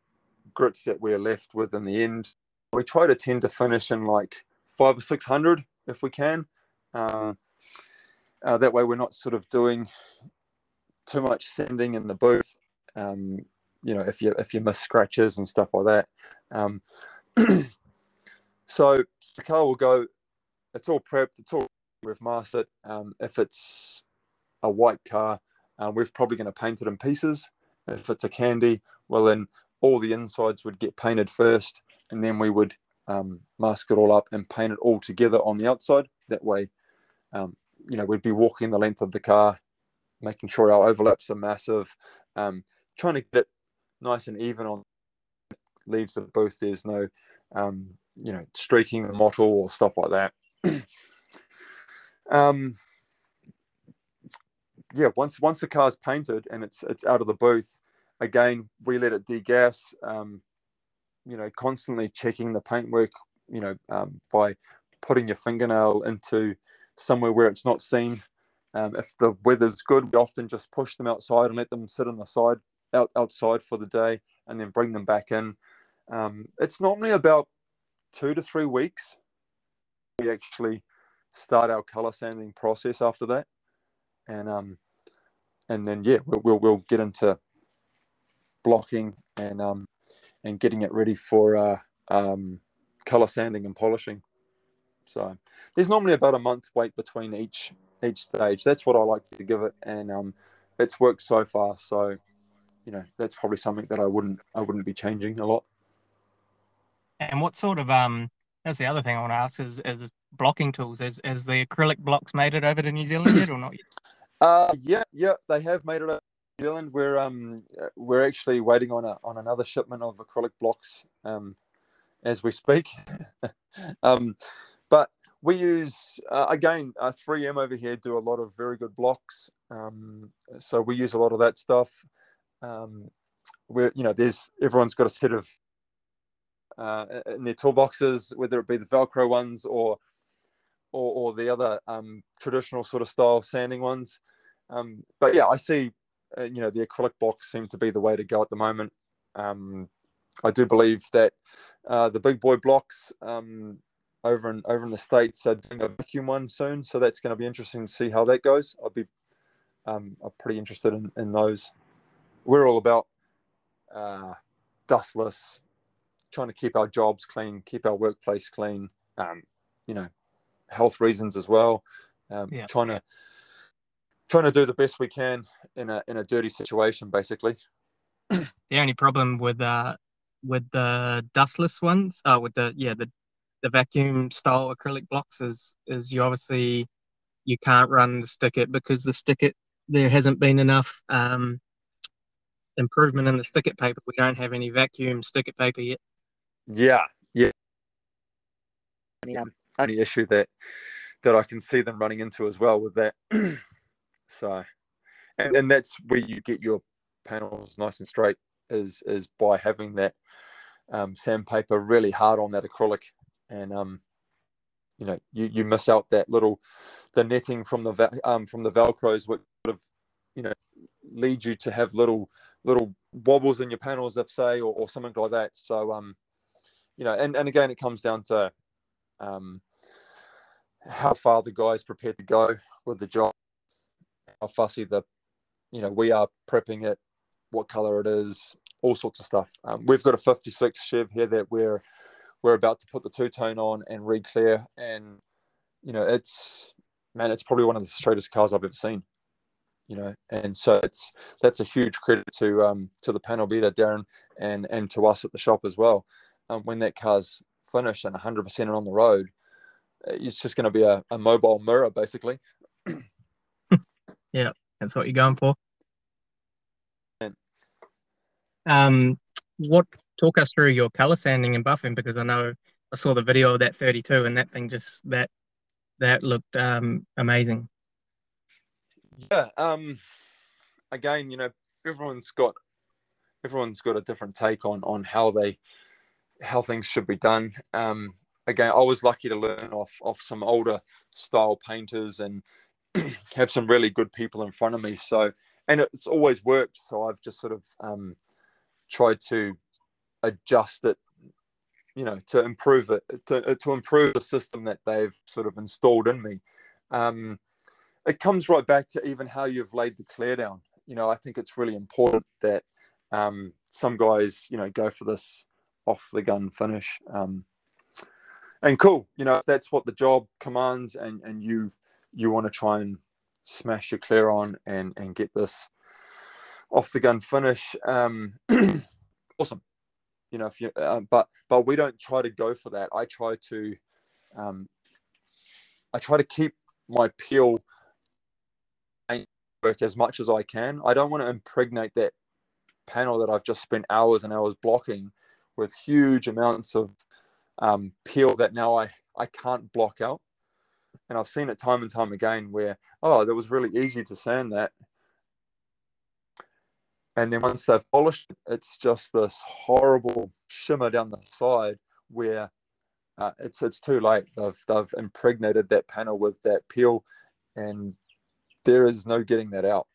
grits that we're left with in the end. We try to tend to finish in like five or six hundred if we can. Uh, uh, that way, we're not sort of doing too much sending in the booth. Um, you know, if you if you miss scratches and stuff like that. Um, so the car will go. It's all prepped. It's all we've mastered. Um, if it's a white car, uh, we're probably going to paint it in pieces. If it's a candy, well then all the insides would get painted first, and then we would um, mask it all up and paint it all together on the outside. That way, um, you know, we'd be walking the length of the car, making sure our overlaps are massive, um, trying to get it nice and even on leaves of both. There's no, um, you know, streaking the mottle or stuff like that. um, yeah, once once the car's painted and it's it's out of the booth, again we let it degas. Um, you know, constantly checking the paintwork. You know, um, by putting your fingernail into somewhere where it's not seen. Um, if the weather's good, we often just push them outside and let them sit on the side out, outside for the day, and then bring them back in. Um, it's normally about two to three weeks. We actually start our color sanding process after that, and um, and then yeah, we'll we'll, we'll get into blocking and um, and getting it ready for uh, um, color sanding and polishing. So there's normally about a month wait between each each stage. That's what I like to give it, and um, it's worked so far. So you know that's probably something that I wouldn't I wouldn't be changing a lot. And what sort of um that's the other thing I want to ask is is blocking tools. Is is the acrylic blocks made it over to New Zealand yet or not yet? Uh, yeah, yeah, they have made it over to New Zealand. We're um we're actually waiting on a on another shipment of acrylic blocks um as we speak. um, but we use uh, again uh, 3M over here do a lot of very good blocks. Um, so we use a lot of that stuff. Um, where you know there's everyone's got a set of uh, in their toolboxes, whether it be the Velcro ones or or, or the other um, traditional sort of style sanding ones. Um, but yeah, I see, uh, you know, the acrylic blocks seem to be the way to go at the moment. Um, I do believe that uh, the big boy blocks um, over in over in the states are doing a vacuum one soon, so that's going to be interesting to see how that goes. I'll be um, I'm pretty interested in, in those. We're all about uh, dustless, trying to keep our jobs clean, keep our workplace clean. Um, you know, health reasons as well. Um, yeah. Trying to trying to do the best we can in a in a dirty situation, basically. the only problem with uh with the dustless ones, uh, with the yeah the the vacuum style acrylic blocks is is you obviously you can't run the stick-it because the stick-it there hasn't been enough um, improvement in the stick-it paper. We don't have any vacuum stick-it paper yet. Yeah, yeah, only, um, only issue that that I can see them running into as well with that. so, and, and that's where you get your panels nice and straight is is by having that um, sandpaper really hard on that acrylic, and um, you know you, you miss out that little the netting from the um, from the velcros which sort of you know lead you to have little little wobbles in your panels if say or, or something like that. So um you know and, and again it comes down to um how far the guy's prepared to go with the job how fussy the you know we are prepping it what color it is all sorts of stuff. Um, we've got a 56 chev here that we're we're about to put the two tone on and re-clear. And you know it's man it's probably one of the straightest cars i've ever seen you know and so it's that's a huge credit to um to the panel beater darren and and to us at the shop as well. Um, when that car's finished and 100% and on the road it's just going to be a, a mobile mirror basically. Yeah that's what you're going for. Um what talk us through your color sanding and buffing because I know I saw the video of that 32 and that thing just that that looked um, amazing. Yeah. Um, again, you know, everyone's got everyone's got a different take on on how they how things should be done. Um, again, I was lucky to learn off off some older style painters and have some really good people in front of me. So, and it's always worked. So I've just sort of um, tried to adjust it you know to improve it to, to improve the system that they've sort of installed in me um, it comes right back to even how you've laid the clear down. You know i think it's really important that um, some guys you know go for this off the gun finish um, and cool. You know if that's what the job commands and and you you want to try and smash your clear on and and get this off the gun finish um, awesome. You know if you uh, but but we don't try to go for that. I try to um i try to keep my peel work as much as i can. I don't want to impregnate that panel that i've just spent hours and hours blocking with huge amounts of um, peel that now i i can't block out. And i've seen it time and time again where oh that was really easy to sand that. And then once they've polished it, it's just this horrible shimmer down the side where uh, it's it's too late. They've they've impregnated that panel with that peel, and there is no getting that out.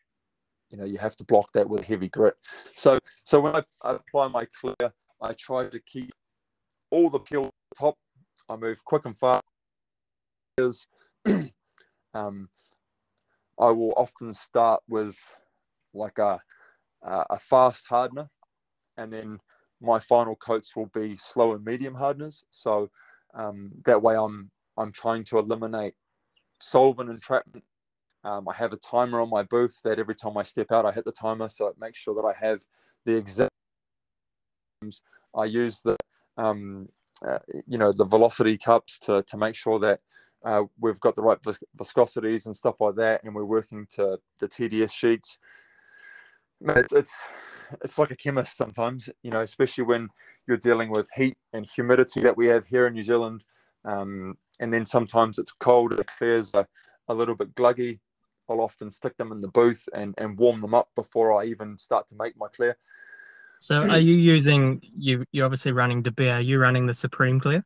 You know, you have to block that with heavy grit. So so when I, I apply my clear, I try to keep all the peel top. I move quick and fast. um, I will often start with like a a fast hardener, and then my final coats will be slow and medium hardeners. So um, that way, I'm I'm trying to eliminate solvent entrapment. Um, I have a timer on my booth that every time I step out, I hit the timer, so it makes sure that I have the exact. I use the um, uh, you know the velocity cups to to make sure that uh, we've got the right vis- viscosities and stuff like that, and we're working to the TDS sheets it's, it's it's like a chemist sometimes, you know, especially when you're dealing with heat and humidity that we have here in New Zealand. Um, and then sometimes it's cold, the clears are a little bit gluggy. I'll often stick them in the booth and, and warm them up before I even start to make my clear. So are you using you you're obviously running De Beer, are you running the Supreme Clear?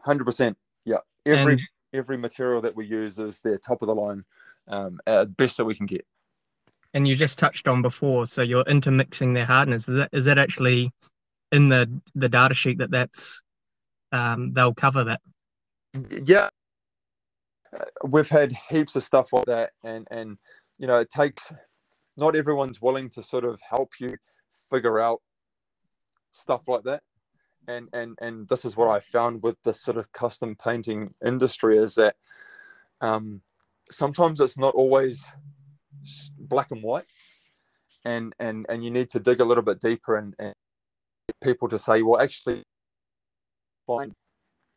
Hundred percent. Yeah. Every and, every material that we use is their top of the line, um, uh, best that we can get and you just touched on before, so you're intermixing their hardness. Is that, is that actually in the the data sheet that that's um, they'll cover that? Yeah, we've had heaps of stuff like that, and and you know it takes. Not everyone's willing to sort of help you figure out stuff like that, and and and this is what I found with the sort of custom painting industry is that um, sometimes it's not always black and white, and and and you need to dig a little bit deeper and, and people to say, well, actually, fine,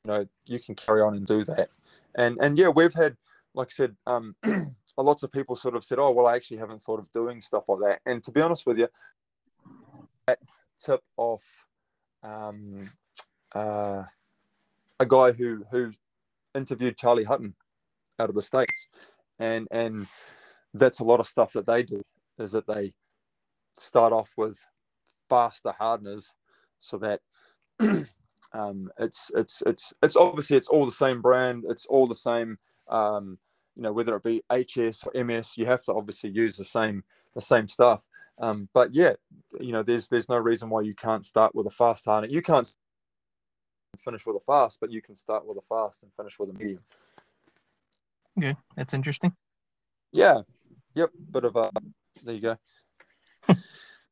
you know, you can carry on and do that, and and yeah, we've had, like I said, um, lots of people sort of said, oh, well, I actually haven't thought of doing stuff like that, and to be honest with you, that tip off um, uh, a guy who who interviewed Charley Hutton out of the states, and and that's a lot of stuff that they do is that they start off with faster hardeners so that um, it's it's it's it's obviously it's all the same brand it's all the same um, you know whether it be hs or ms you have to obviously use the same the same stuff um, but yeah you know there's there's no reason why you can't start with a fast hardener you can't finish with a fast but you can start with a fast and finish with a medium Good. That's interesting. yeah yep bit of a there you go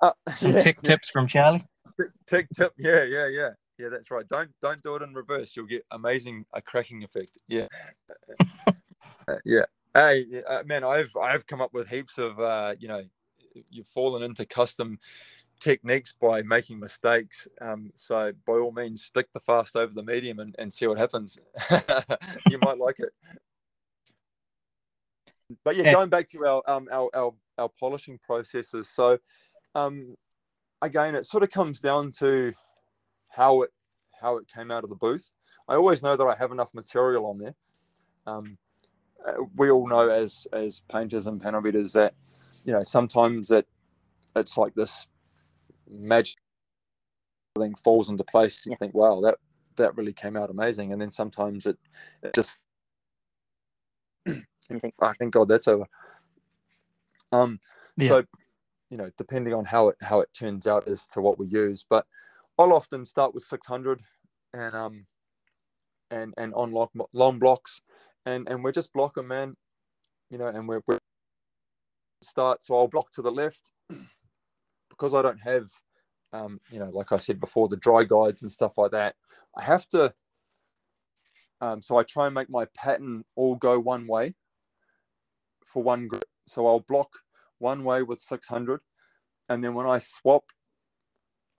uh, Some yeah, tick tips from Charlie. tick, tick tip yeah yeah yeah yeah that's right. Don't don't do it in reverse. You'll get amazing a cracking effect. Yeah. Uh, yeah. Hey uh, man i've i've come up with heaps of uh you know you've fallen into custom techniques by making mistakes. Um so by all means stick the fast over the medium and, and see what happens. You might like it. But yeah Yeah. going back to our um our our, our polishing processes. So um again it sort of comes down to how it how it came out of the booth. I always know that i have enough material on there. Um uh, we all know as as painters and panel beaters that you know sometimes it it's like this magic thing falls into place and you think wow that that really came out amazing. And then sometimes it, it just and you think i thank god that's over. Um Yeah. so you know depending on how it how it turns out as to what we use but i'll often start with 600 and um and and on long, long blocks. And and we're just blocking man you know and we're, we're start so i'll block to the left because i don't have um you know like i said before the dry guides and stuff like that. I have to um so i try and make my pattern all go one way for one grip so i'll block one way with 600 and then when i swap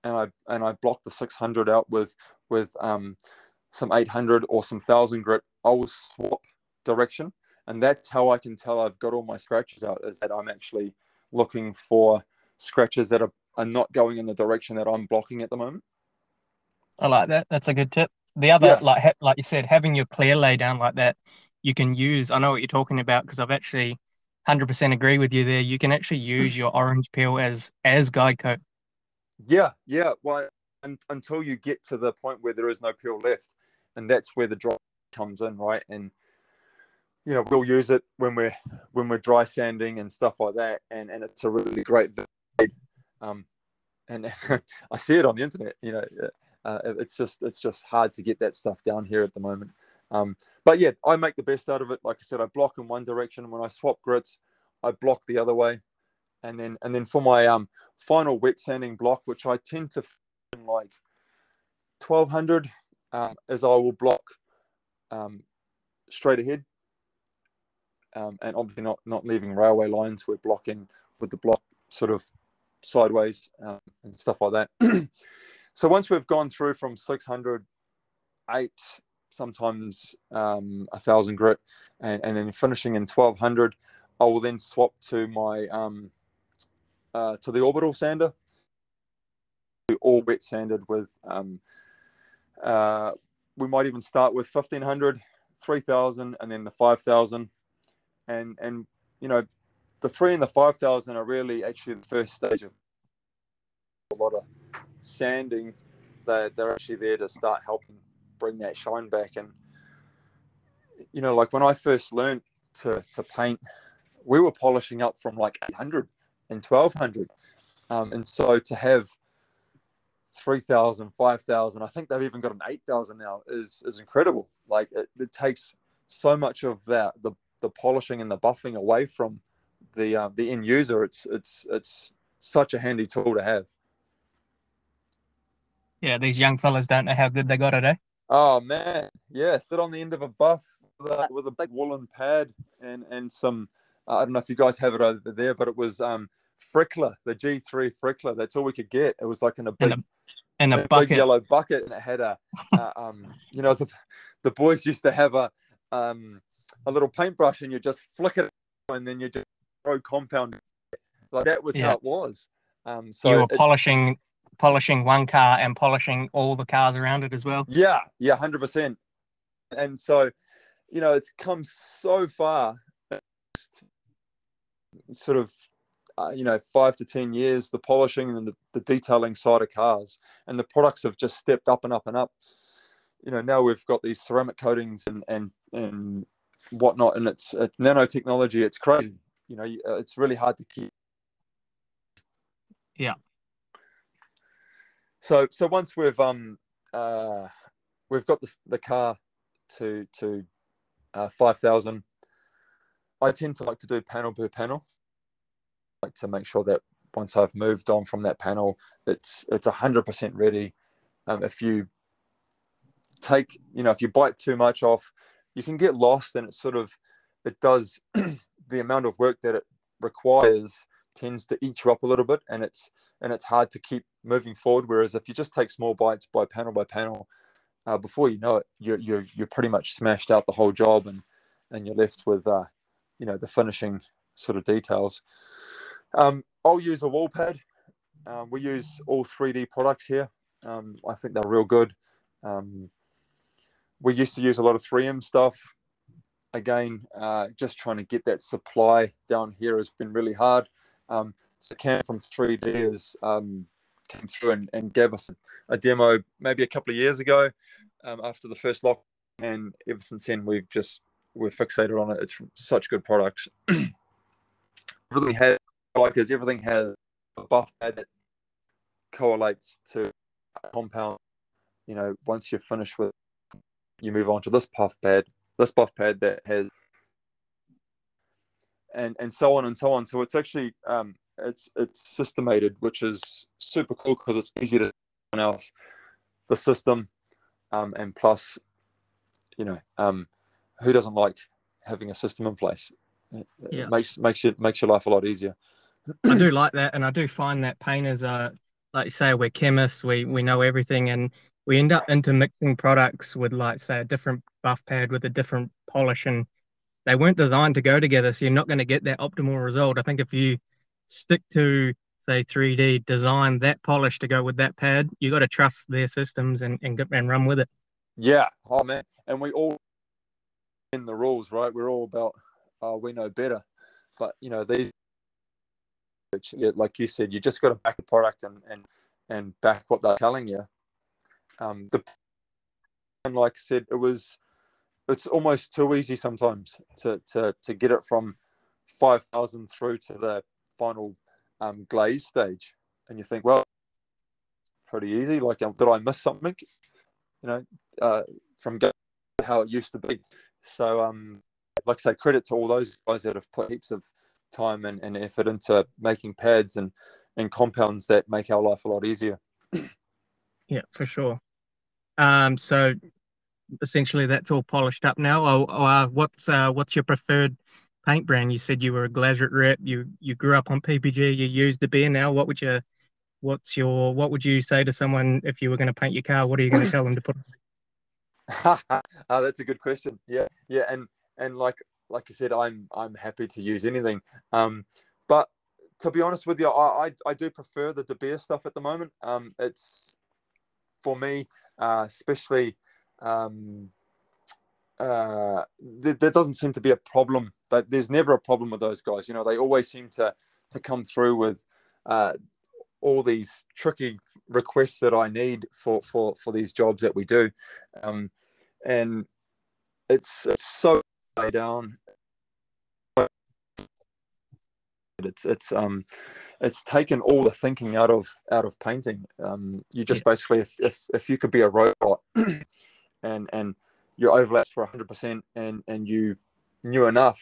and i and i block the 600 out with with um some 800 or some 1000 grit i will swap direction and that's how i can tell i've got all my scratches out is that i'm actually looking for scratches that are, are not going in the direction that i'm blocking at the moment I like that. That's a good tip. The other, Yeah. like ha- like you said, having your clear lay down like that, you can use. I know what you're talking about because I've actually 100% agree with you there. You can actually use your orange peel as as guide coat. Yeah yeah well un until you get to the point where there is no peel left and that's where the dry comes in right? And you know we'll use it when we're when we're dry sanding and stuff like that and and it's a really great um and i see it on the internet you know uh, it's just it's just hard to get that stuff down here at the moment. Um but yeah i make the best out of it. Like i said i block in one direction. When i swap grits i block the other way and then and then for my um final wet sanding block which i tend to like 1200 um, as i will block um, straight ahead. Um, and obviously not not leaving railway lines we're blocking with the block sort of sideways um, and stuff like that. So once we've gone through from 600 8 sometimes um, a thousand grit and, and then finishing in 1200 i will then swap to my um, uh, to the orbital sander. We all wet sanded with um, uh, we might even start with 1500 3000 and then the 5000 and and you know the three and the 5000 are really actually the first stage of a lot of sanding. They're, they're actually there to start helping bring that shine back. And you know like when i first learned to to paint we were polishing up from like 800 and 1200 um, and so to have 3000 5000 i think they've even got an 8000 now is is incredible. Like it, it takes so much of that the the polishing and the buffing away from the uh, the end user. It's it's it's such a handy tool to have. Yeah, these young fellas don't know how good they got it, eh? oh man. Yeah sit on the end of a buff with a, with a big woolen pad and and some uh, i don't know if you guys have it over there but it was um Farecla the g3 Farecla that's all we could get it was like in a In big a in a big bucket. yellow bucket and it had a, uh, um, you know, the, the boys used to have a, um, a little paintbrush and you just flick it and then you just throw compound. Like that was Yeah. how it was. Um, so you were polishing polishing one car and polishing all the cars around it as well. Yeah, yeah, hundred percent. And so, you know, it's come so far, sort of, uh, you know, five to 10 years, the polishing and the, the detailing side of cars, and the products have just stepped up and up and up. You know, now we've got these ceramic coatings and, and, and whatnot, and it's, it's nanotechnology. It's crazy. You know, uh, it's really hard to keep. Yeah. So, so once we've um uh we've got the the car to to uh, five thousand, I tend to like to do panel per panel, like to make sure that once I've moved on from that panel, it's it's hundred percent ready. Um, if you take, you know, if you bite too much off, you can get lost, and it sort of it does the amount of work that it requires tends to eat you up a little bit, and it's and it's hard to keep moving forward. Whereas if you just take small bites by panel by panel, uh, before you know it, you're, you're you're pretty much smashed out the whole job, and and you're left with uh, you know the finishing sort of details. Um, I'll use a wall pad. Um, we use all 3D products here. Um, I think they're real good. Um, we used to use a lot of 3M stuff. Again, uh, just trying to get that supply down here has been really hard. Um, so Cam from 3D is um, came through and, and gave us a demo maybe a couple of years ago after the first lock, and ever since then we've just we're fixated on it. It's such good products. everything has like is everything has a buff pad that correlates to a compound. You know, once you're finished with, you move on to this buff pad, this buff pad that has, and and so on and so on. So it's actually um, it's it's systemated, which is super cool because it's easy to someone else the system, um, and plus, you know, um, who doesn't like having a system in place? It, Yeah. it makes makes it makes your life a lot easier. I do like that, and I do find that painters are, like you say, we're chemists. We we know everything, and we end up intermixing products with, like, say, a different buff pad with a different polish, and they weren't designed to go together. So you're not going to get that optimal result. I think if you stick to, say, 3D, design that polish to go with that pad, you got to trust their systems and and, get, and run with it. Yeah. Oh man. And we all in the rules, right? We're all about uh, we know better. But you know, these like you said, you just got to back the product and and and back what they're telling you. Um, the and like I said, it was it's almost too easy sometimes to to to get it from five thousand through to the final um, glaze stage, and you think, well, pretty easy. Like, um, did I miss something? You know, uh, from how it used to be. So, um, like I say, credit to all those guys that have put heaps of time and, and effort into making pads and, and compounds that make our life a lot easier. Yeah, for sure. Um, so essentially that's all polished up now. Oh, oh, uh, what's uh, what's your preferred paint brand? You said you were a Glasurit rep. You you grew up on PPG. You use De Beer now. What would you what's your what would you say to someone if you were going to paint your car? What are you going to tell them to put? uh, that's a good question. Yeah, yeah, and and like like I said, I'm I'm happy to use anything. Um, but to be honest with you, I I, I do prefer the De Beer stuff at the moment. Um, it's for me, uh, especially. Um, uh, there, there doesn't seem to be a problem. That there's never a problem with those guys. You know, they always seem to to come through with uh, all these tricky requests that I need for for for these jobs that we do, um, and it's it's so way down. It's it's um it's taken all the thinking out of out of painting. Um, you just basically if, if if you could be a robot and and your overlaps were 100% and and you knew enough,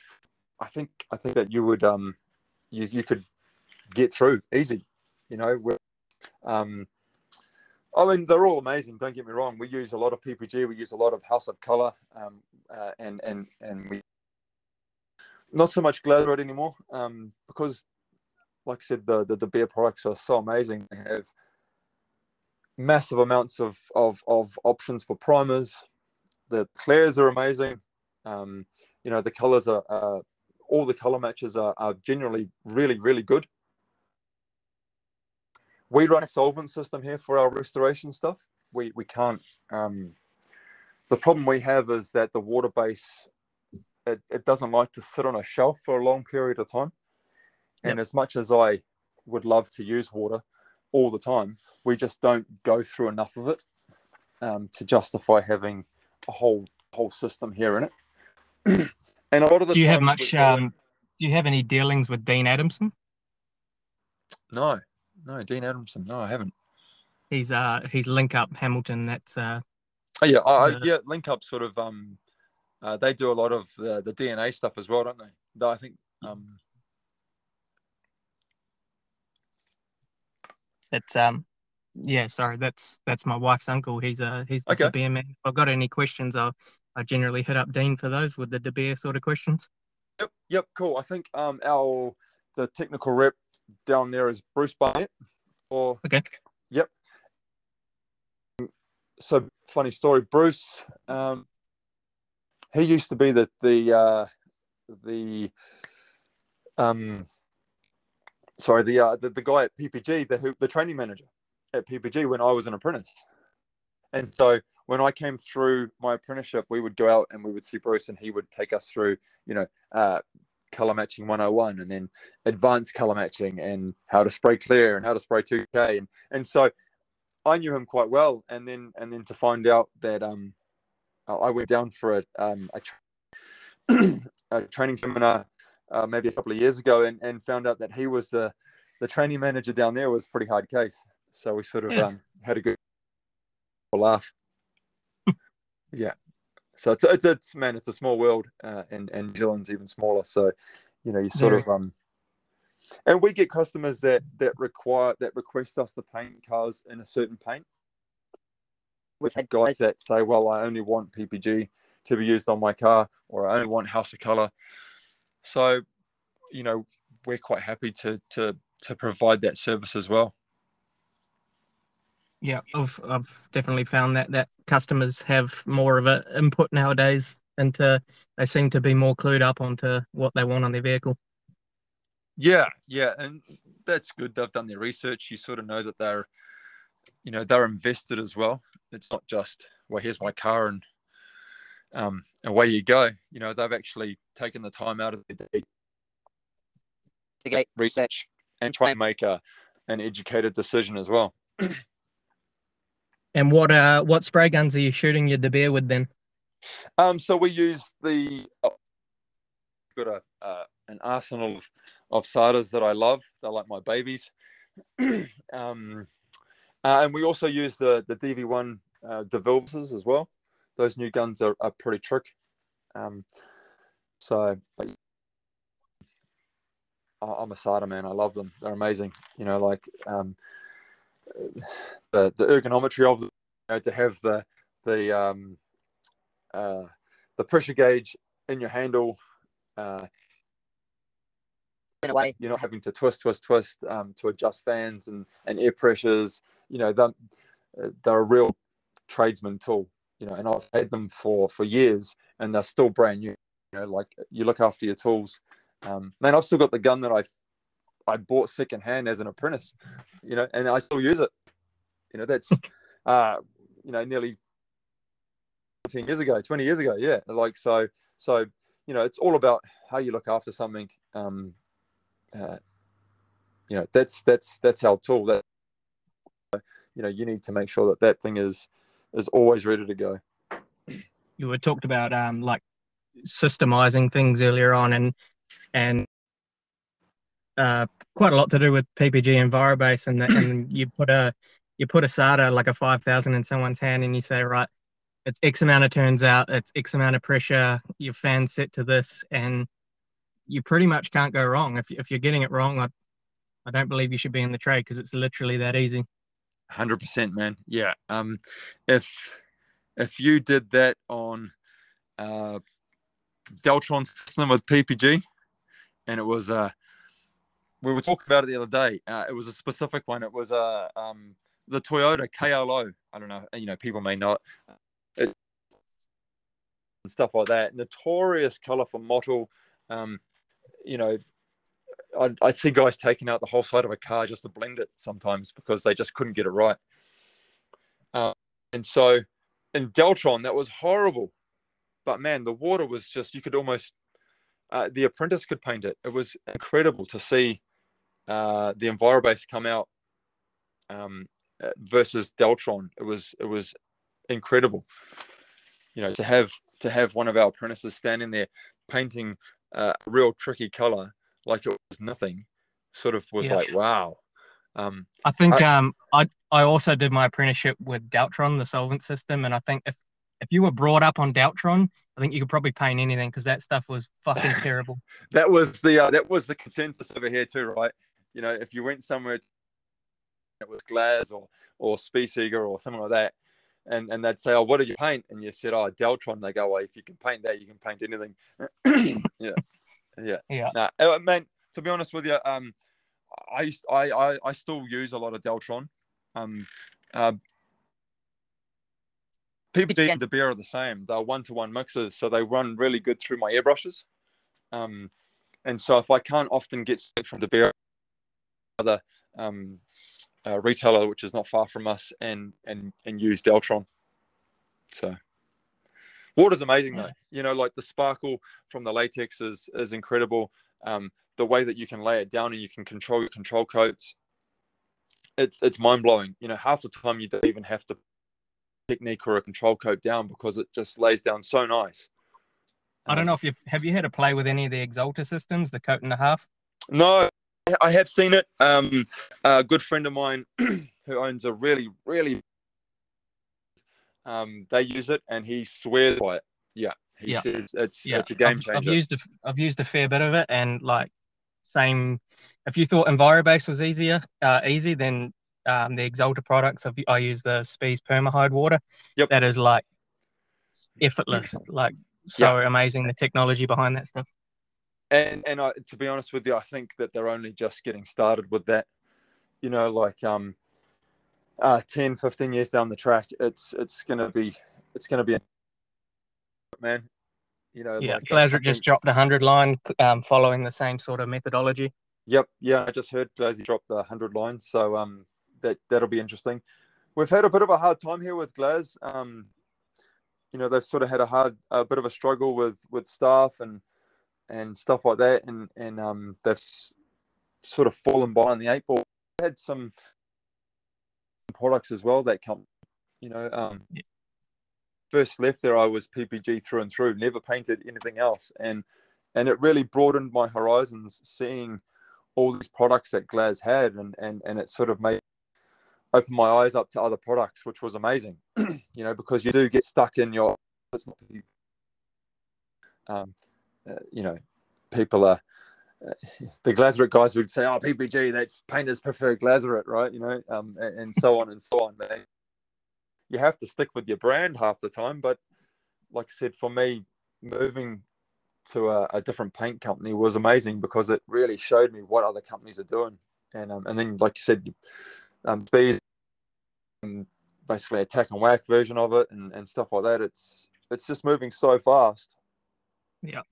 I think I think that you would um you you could get through easy. You know, with, um, I mean, they're all amazing. Don't get me wrong. We use a lot of PPG. We use a lot of House of Color, um, uh, and and and we not so much Glasurit anymore um, because, like I said, the, the De Beer products are so amazing. They have massive amounts of of of options for primers. The clairs are amazing. Um, you know, the colors are. Uh, all the color matches are, are generally really really good we run a solvent system here for our restoration stuff. We we can't. Um, the problem we have is that the water base it, it doesn't like to sit on a shelf for a long period of time. And as much as I would love to use water all the time, we just don't go through enough of it um, to justify having a whole whole system here in it. and a lot of the do you have much? Um, do you have any dealings with Dean Adamson? no, no, Dean Adamson. No, I haven't. He's uh he's link up Hamilton. That's uh Oh yeah, I, Yeah. yeah. Link up sort of um, uh, they do a lot of the, the DNA stuff as well, don't they? Though I think um, that's um yeah. Sorry, that's that's my wife's uncle. He's a he's the Okay. De Beer man. If I've got any questions, I I generally hit up Dean for those with the De Beer sort of questions. Yep, yep, cool. I think um our the technical rep down there is Bruce Barnett. Or Okay. Yep. So funny story, Bruce. Um, he used to be the the uh, the um sorry the uh, the, the guy at PPG, the who- the training manager at PPG when I was an apprentice. And so when I came through my apprenticeship, we would go out and we would see Bruce, and he would take us through, you know, uh, color matching 101 and then advanced color matching and how to spray clear and how to spray 2K. And, and so I knew him quite well. And then, and then to find out that um, I I went down for a, um, a, tra- a training seminar uh, maybe a couple of years ago and, and found out that he was the, the training manager down there was a pretty hard case. So we sort of Yeah. um, had a good laugh. yeah. So it's, it's, it's man, it's a small world, uh, and and New Zealand's even smaller. So, you know, you sort Very. of um, and we get customers that that require that request us to paint cars in a certain paint. We've had guys that say, "Well, I only want PPG to be used on my car, or I only want House of Color." So, you know, we're quite happy to to to provide that service as well. Yeah, I've I've definitely found that that customers have more of an input nowadays into they seem to be more clued up onto what they want on their vehicle. Yeah, yeah, and that's good. They've done their research. You sort of know that they're, you know, they're invested as well. It's not just, well, here's my car and um, away you go. You know, they've actually taken the time out of their day to get research and try and make a an educated decision as well. And what uh what spray guns are you shooting your De Beer with then? Um, so we use the oh, got a uh, an arsenal of of SATAs that I love. They're like my babies. um, uh, and we also use the the DV1 uh, as well. Those new guns are, are pretty trick. Um, so but I'm a SATA man. I love them. They're amazing. You know, like um, the the ergonometry of them. You know, to have the the um, uh, the pressure gauge in your handle. Uh, in a way. you're not having to twist, twist, twist um, to adjust fans and, and air pressures. You know, they're, uh, they're a real tradesman tool. You know, and I've had them for for years, and they're still brand new. You know, like you look after your tools. Um, man, I've still got the gun that I I bought secondhand as an apprentice. You know, and I still use it. You know, that's uh, you know nearly 10 years ago 20 years ago yeah like so so you know it's all about how you look after something um uh, you know that's that's that's our tool that you know you need to make sure that that thing is is always ready to go You were talked about um like systemizing things earlier on and and uh quite a lot to do with PPG and Envirobase and the, and you put a you put a SATA like a five thousand in someone's hand and you say right it's X amount of turns out, it's X amount of pressure, your fan set to this, and you pretty much can't go wrong. If, if you're getting it wrong, I, I don't believe you should be in the trade because it's literally that easy. 100% man. Yeah um if if you did that on uh deltron system with ppg and it was uh we were talking about it the other day uh, it was a specific one. It was uh, um the toyota klo i don't know you know people may not. It, and stuff like that. Notorious color for mottle um you know I, I see guys taking out the whole side of a car just to blend it sometimes because they just couldn't get it right. Uh, and so in Deltron, that was horrible. but man, the water was just you could almost uh, the apprentice could paint it. It was incredible to see uh, the Envirobase come out um, uh, versus Deltron. It was it was incredible. You know, to have to have one of our apprentices standing there painting uh, a real tricky color like it was nothing, sort of was Yeah. like wow. Um, I think I- um I I also did my apprenticeship with Deltron, the solvent system, and I think if if you were brought up on Deltron, I think you could probably paint anything because that stuff was fucking terrible. that was the uh, that was the consensus over here too, right? You know, if you went somewhere, it was Glass or or Spies Hecker or something like that, and and they'd say, "Oh, what do you paint?" And you said, "Oh, Deltron." They go, "Well, if you can paint that, you can paint anything." yeah, yeah, Yeah. Nah, uh, man. To be honest with you, um, I I I, I still use a lot of Deltron. Um, uh, PPG and De Beer are the same. They're one-to-one mixers, so they run really good through my airbrushes. Um, and so if I can't often get stuff from De Beer, other um, uh, retailer which is not far from us, and and and use Deltron. So water's amazing though. You know, like the sparkle from the latex is is incredible. Um, the way that you can lay it down and you can control your control coats, it's it's mind blowing. You know, half the time you don't even have to technique or a control coat down because it just lays down so nice. I don't Um, know if you've have you had a play with any of the Axalta systems, the coat and a half. No, I have seen it. Um, a good friend of mine who owns a really, really, um, they use it and he swears by it. Yeah, he Yeah. says it's Yeah, it's a game I've, changer. I've used a, I've used a fair bit of it, and like same. If you thought Envirobase was easier, uh, easy, then um, the Axalta products. I've, I use the Spies Permahyd water. Yep. That is like effortless, like so amazing. The technology behind that stuff. and and I, to be honest with you, I think that they're only just getting started with that. You know, like um, uh, 10, 15 years down the track, it's it's gonna be it's gonna be man. You know, Yeah, like, I Glasurit just dropped a hundred line, um, following the same sort of methodology. Yep, yeah, I just heard Glazy dropped the hundred lines, so um, that that'll be interesting. We've had a bit of a hard time here with Glaz. Um, you know, they've sort of had a hard, a bit of a struggle with with staff and and stuff like that, and and um, they've s- sort of fallen behind the eight ball. Had some products as well that come, you know, um, Yeah. First left there, I was PPG through and through, never painted anything else, and and it really broadened my horizons, seeing all these products that Glaz had, and and and it sort of made open my eyes up to other products, which was amazing. you know, because you do get stuck in your. Um, uh, you know, people are. Uh, the Glasurit guys would say, "Oh, PPG, that's painters prefer Glasurit, right?" You know, um, and, and so on and so on. You have to stick with your brand half the time, but like I said, for me, moving to a, a different paint company was amazing because it really showed me what other companies are doing. And um, and then, like you said, um, Speed and basically a and whack version of it and, and stuff like that. It's it's just moving so fast. Yeah.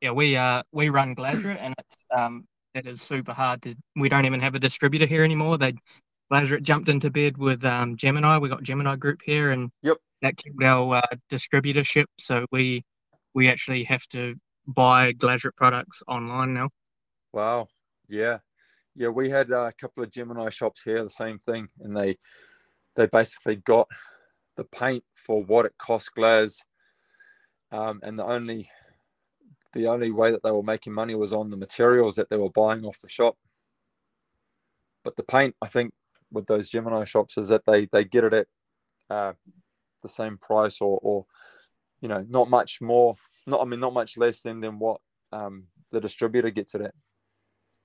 Yeah, we uh we run Glasurit, and it's um it is super hard to. We don't even have a distributor here anymore. They Glasurit jumped into bed with um Gemini. We got Gemini Group here, and Yep. that killed our uh, distributorship. So we we actually have to buy Glasurit products online now. Wow. Yeah. Yeah. We had uh, a couple of Gemini shops here, the same thing, and they they basically got the paint for what it cost Glaz, um, and the only the only way that they were making money was on the materials that they were buying off the shop. But the paint, I think, with those Gemini shops is that they they get it at uh, the same price or or you know not much more, not I mean not much less than than what um, the distributor gets it at.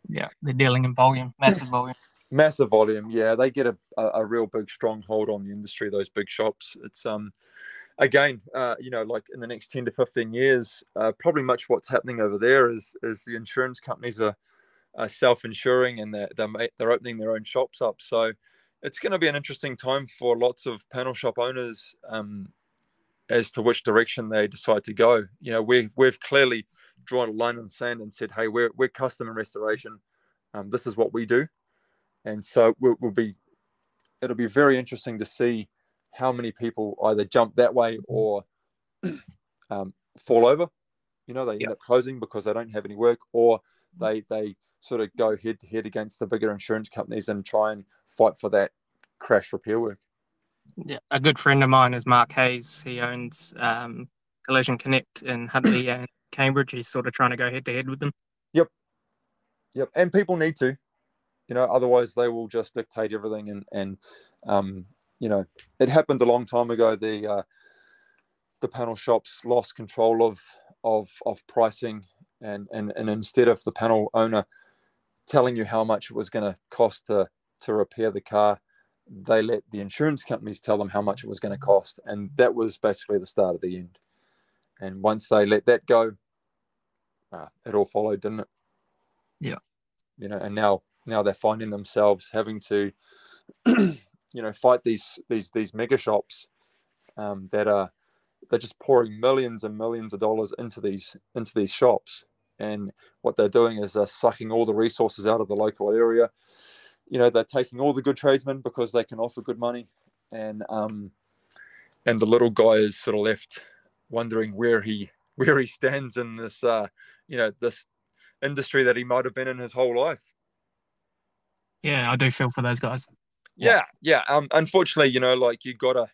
Yeah, they're dealing in volume, massive volume. massive volume yeah they get a, a, a real big stronghold on the industry those big shops it's um again uh you know like in the next 10 to 15 years uh, probably much what's happening over there is is the insurance companies are, are self-insuring and they're, they're they're opening their own shops up so it's going to be an interesting time for lots of panel shop owners um as to which direction they decide to go you know we've we've clearly drawn a line in the sand and said hey we're, we're custom and restoration um, this is what we do and so we'll, we'll be it'll be very interesting to see how many people either jump that way or um, fall over. You know, they Yep. end up closing because they don't have any work, or they they sort of go head to head against the bigger insurance companies and try and fight for that crash repair work. Yeah, a good friend of mine is Mark Hayes. He owns um, Collision Connect in Huntly and Cambridge. He's sort of trying to go head to head with them. Yep, yep, and people need to, you know, otherwise they will just dictate everything. And and um, you know, it happened a long time ago. The uh, the panel shops lost control of of of pricing, and and and instead of the panel owner telling you how much it was going to cost to to repair the car, they let the insurance companies tell them how much it was going to cost, and that was basically the start of the end. And once they let that go, uh, it all followed, didn't it? Yeah. You know and now now they're finding themselves having to you know fight these these these mega shops um, that are they're just pouring millions and millions of dollars into these into these shops and what they're doing is they're sucking all the resources out of the local area you know they're taking all the good tradesmen because they can offer good money and um and the little guy is sort of left wondering where he where he stands in this uh you know this industry that he might have been in his whole life. Yeah, I do feel for those guys. Yeah, yeah. Um, unfortunately, you know, like you gotta,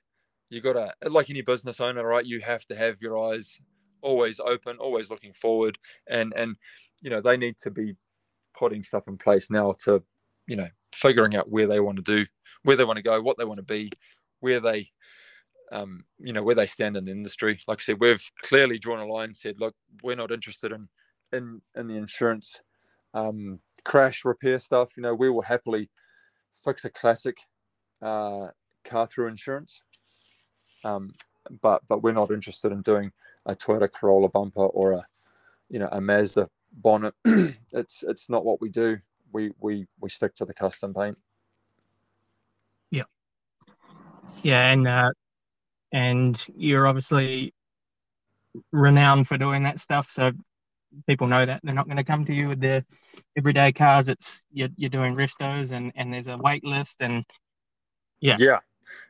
you gotta, like any business owner, right? You have to have your eyes always open, always looking forward, and and you know they need to be putting stuff in place now to, you know, figuring out where they want to do, where they want to go, what they want to be, where they, um, you know, where they stand in the industry. Like I said, we've clearly drawn a line, said, look, we're not interested in in in the insurance um, crash repair stuff. You know, we will happily fix a classic uh, car through insurance, um, but but we're not interested in doing a Toyota Corolla bumper or a you know a Mazda bonnet. it's it's not what we do. We we we stick to the custom paint. Yeah, Yeah, and uh, and you're obviously renowned for doing that stuff. So people know that they're not going to come to you with their everyday cars. It's you're, you're doing restos, and and there's a wait list, and Yeah. yeah.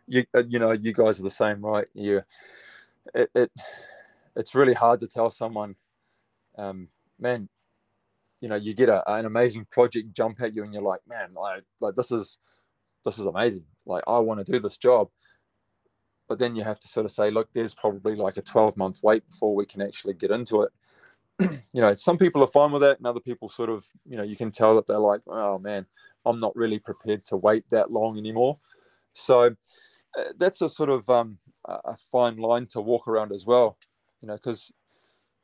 You uh, you know you guys are the same, right? You it, it it's really hard to tell someone, um, man. You know, you get a, an amazing project jump at you, and you're like, man, like like this is this is amazing. Like I want to do this job, but then you have to sort of say, look, there's probably like a 12 month wait before we can actually get into it. you know, some people are fine with that, and other people sort of, you know, you can tell that they're like, oh man, I'm not really prepared to wait that long anymore. So uh, that's a sort of um, a fine line to walk around as well, you know, because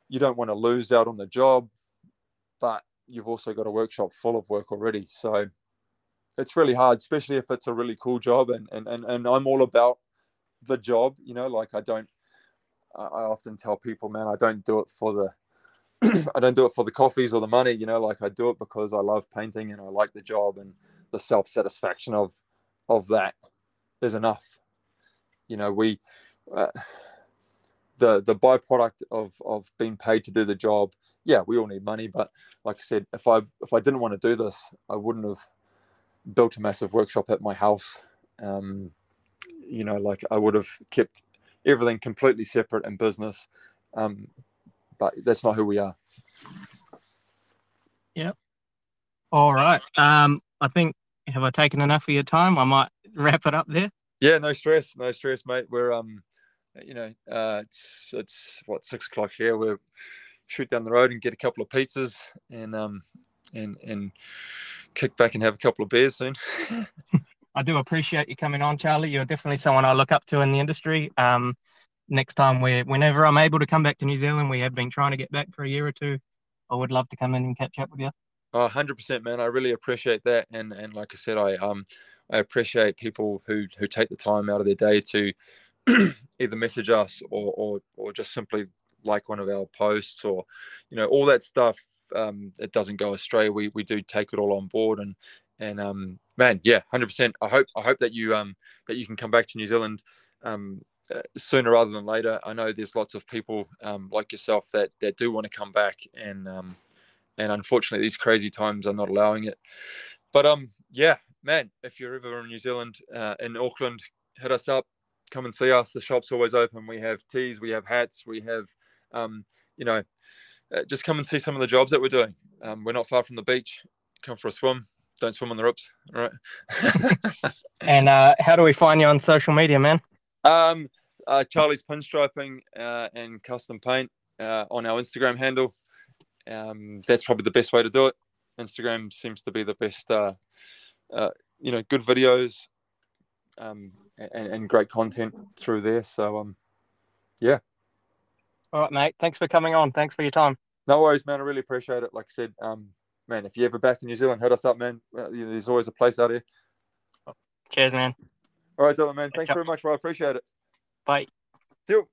you don't want to lose out on the job, but you've also got a workshop full of work already. So it's really hard, especially if it's a really cool job, and and and, and I'm all about the job, you know, like I don't. I often tell people, man, I don't do it for the I don't do it for the coffees or the money, you know, like I do it because I love painting and I like the job and the self satisfaction of of that is enough. You know, we uh, the the byproduct of of being paid to do the job. Yeah, we all need money, but like I said, if I if I didn't want to do this, I wouldn't have built a massive workshop at my house. Um, you know, like I would have kept everything completely separate in business. Um, but that's not who we are. Yeah. All right. Um, I think have I taken enough of your time? I might wrap it up there. Yeah, no stress, no stress, mate. We're um, you know, uh, it's it's what six o'clock here. We're shoot down the road and get a couple of pizzas and um, and and kick back and have a couple of beers soon. I do appreciate you coming on, Charlie. You're definitely someone I look up to in the industry. Um, next time we whenever I'm able to come back to New Zealand, we have been trying to get back for a year or two. I would love to come in and catch up with you. Oh, 100% man. I really appreciate that. And and like I said, I um I appreciate people who who take the time out of their day to either message us or or or just simply like one of our posts or you know all that stuff um it doesn't go astray we we do take it all on board and and um man yeah 100% i hope i hope that you um that you can come back to new zealand um uh, sooner rather than later i know there's lots of people um like yourself that that do want to come back and um and unfortunately these crazy times are not allowing it but um yeah man if you're ever in new zealand uh, in auckland hit us up come and see us the shop's always open we have teas we have hats we have um, you know, uh, just come and see some of the jobs that we're doing. Um, we're not far from the beach. Come for a swim. Don't swim on the rips. All right. And uh, how do we find you on social media, man? um, uh, Charlie's pinstriping uh, and custom paint uh, on our Instagram handle. Um, that's probably the best way to do it. Instagram seems to be the best. Uh, uh, you know, good videos um, and, and great content through there. So um, yeah. All right, mate. Thanks for coming on. Thanks for your time. No worries, man. I really appreciate it. Like I said, um, man, if you're ever back in New Zealand, hit us up, man. Uh, There's always a place out here. Cheers, man. All right, Dylan, man. Thanks very much, bro. I appreciate it. Bye. See you.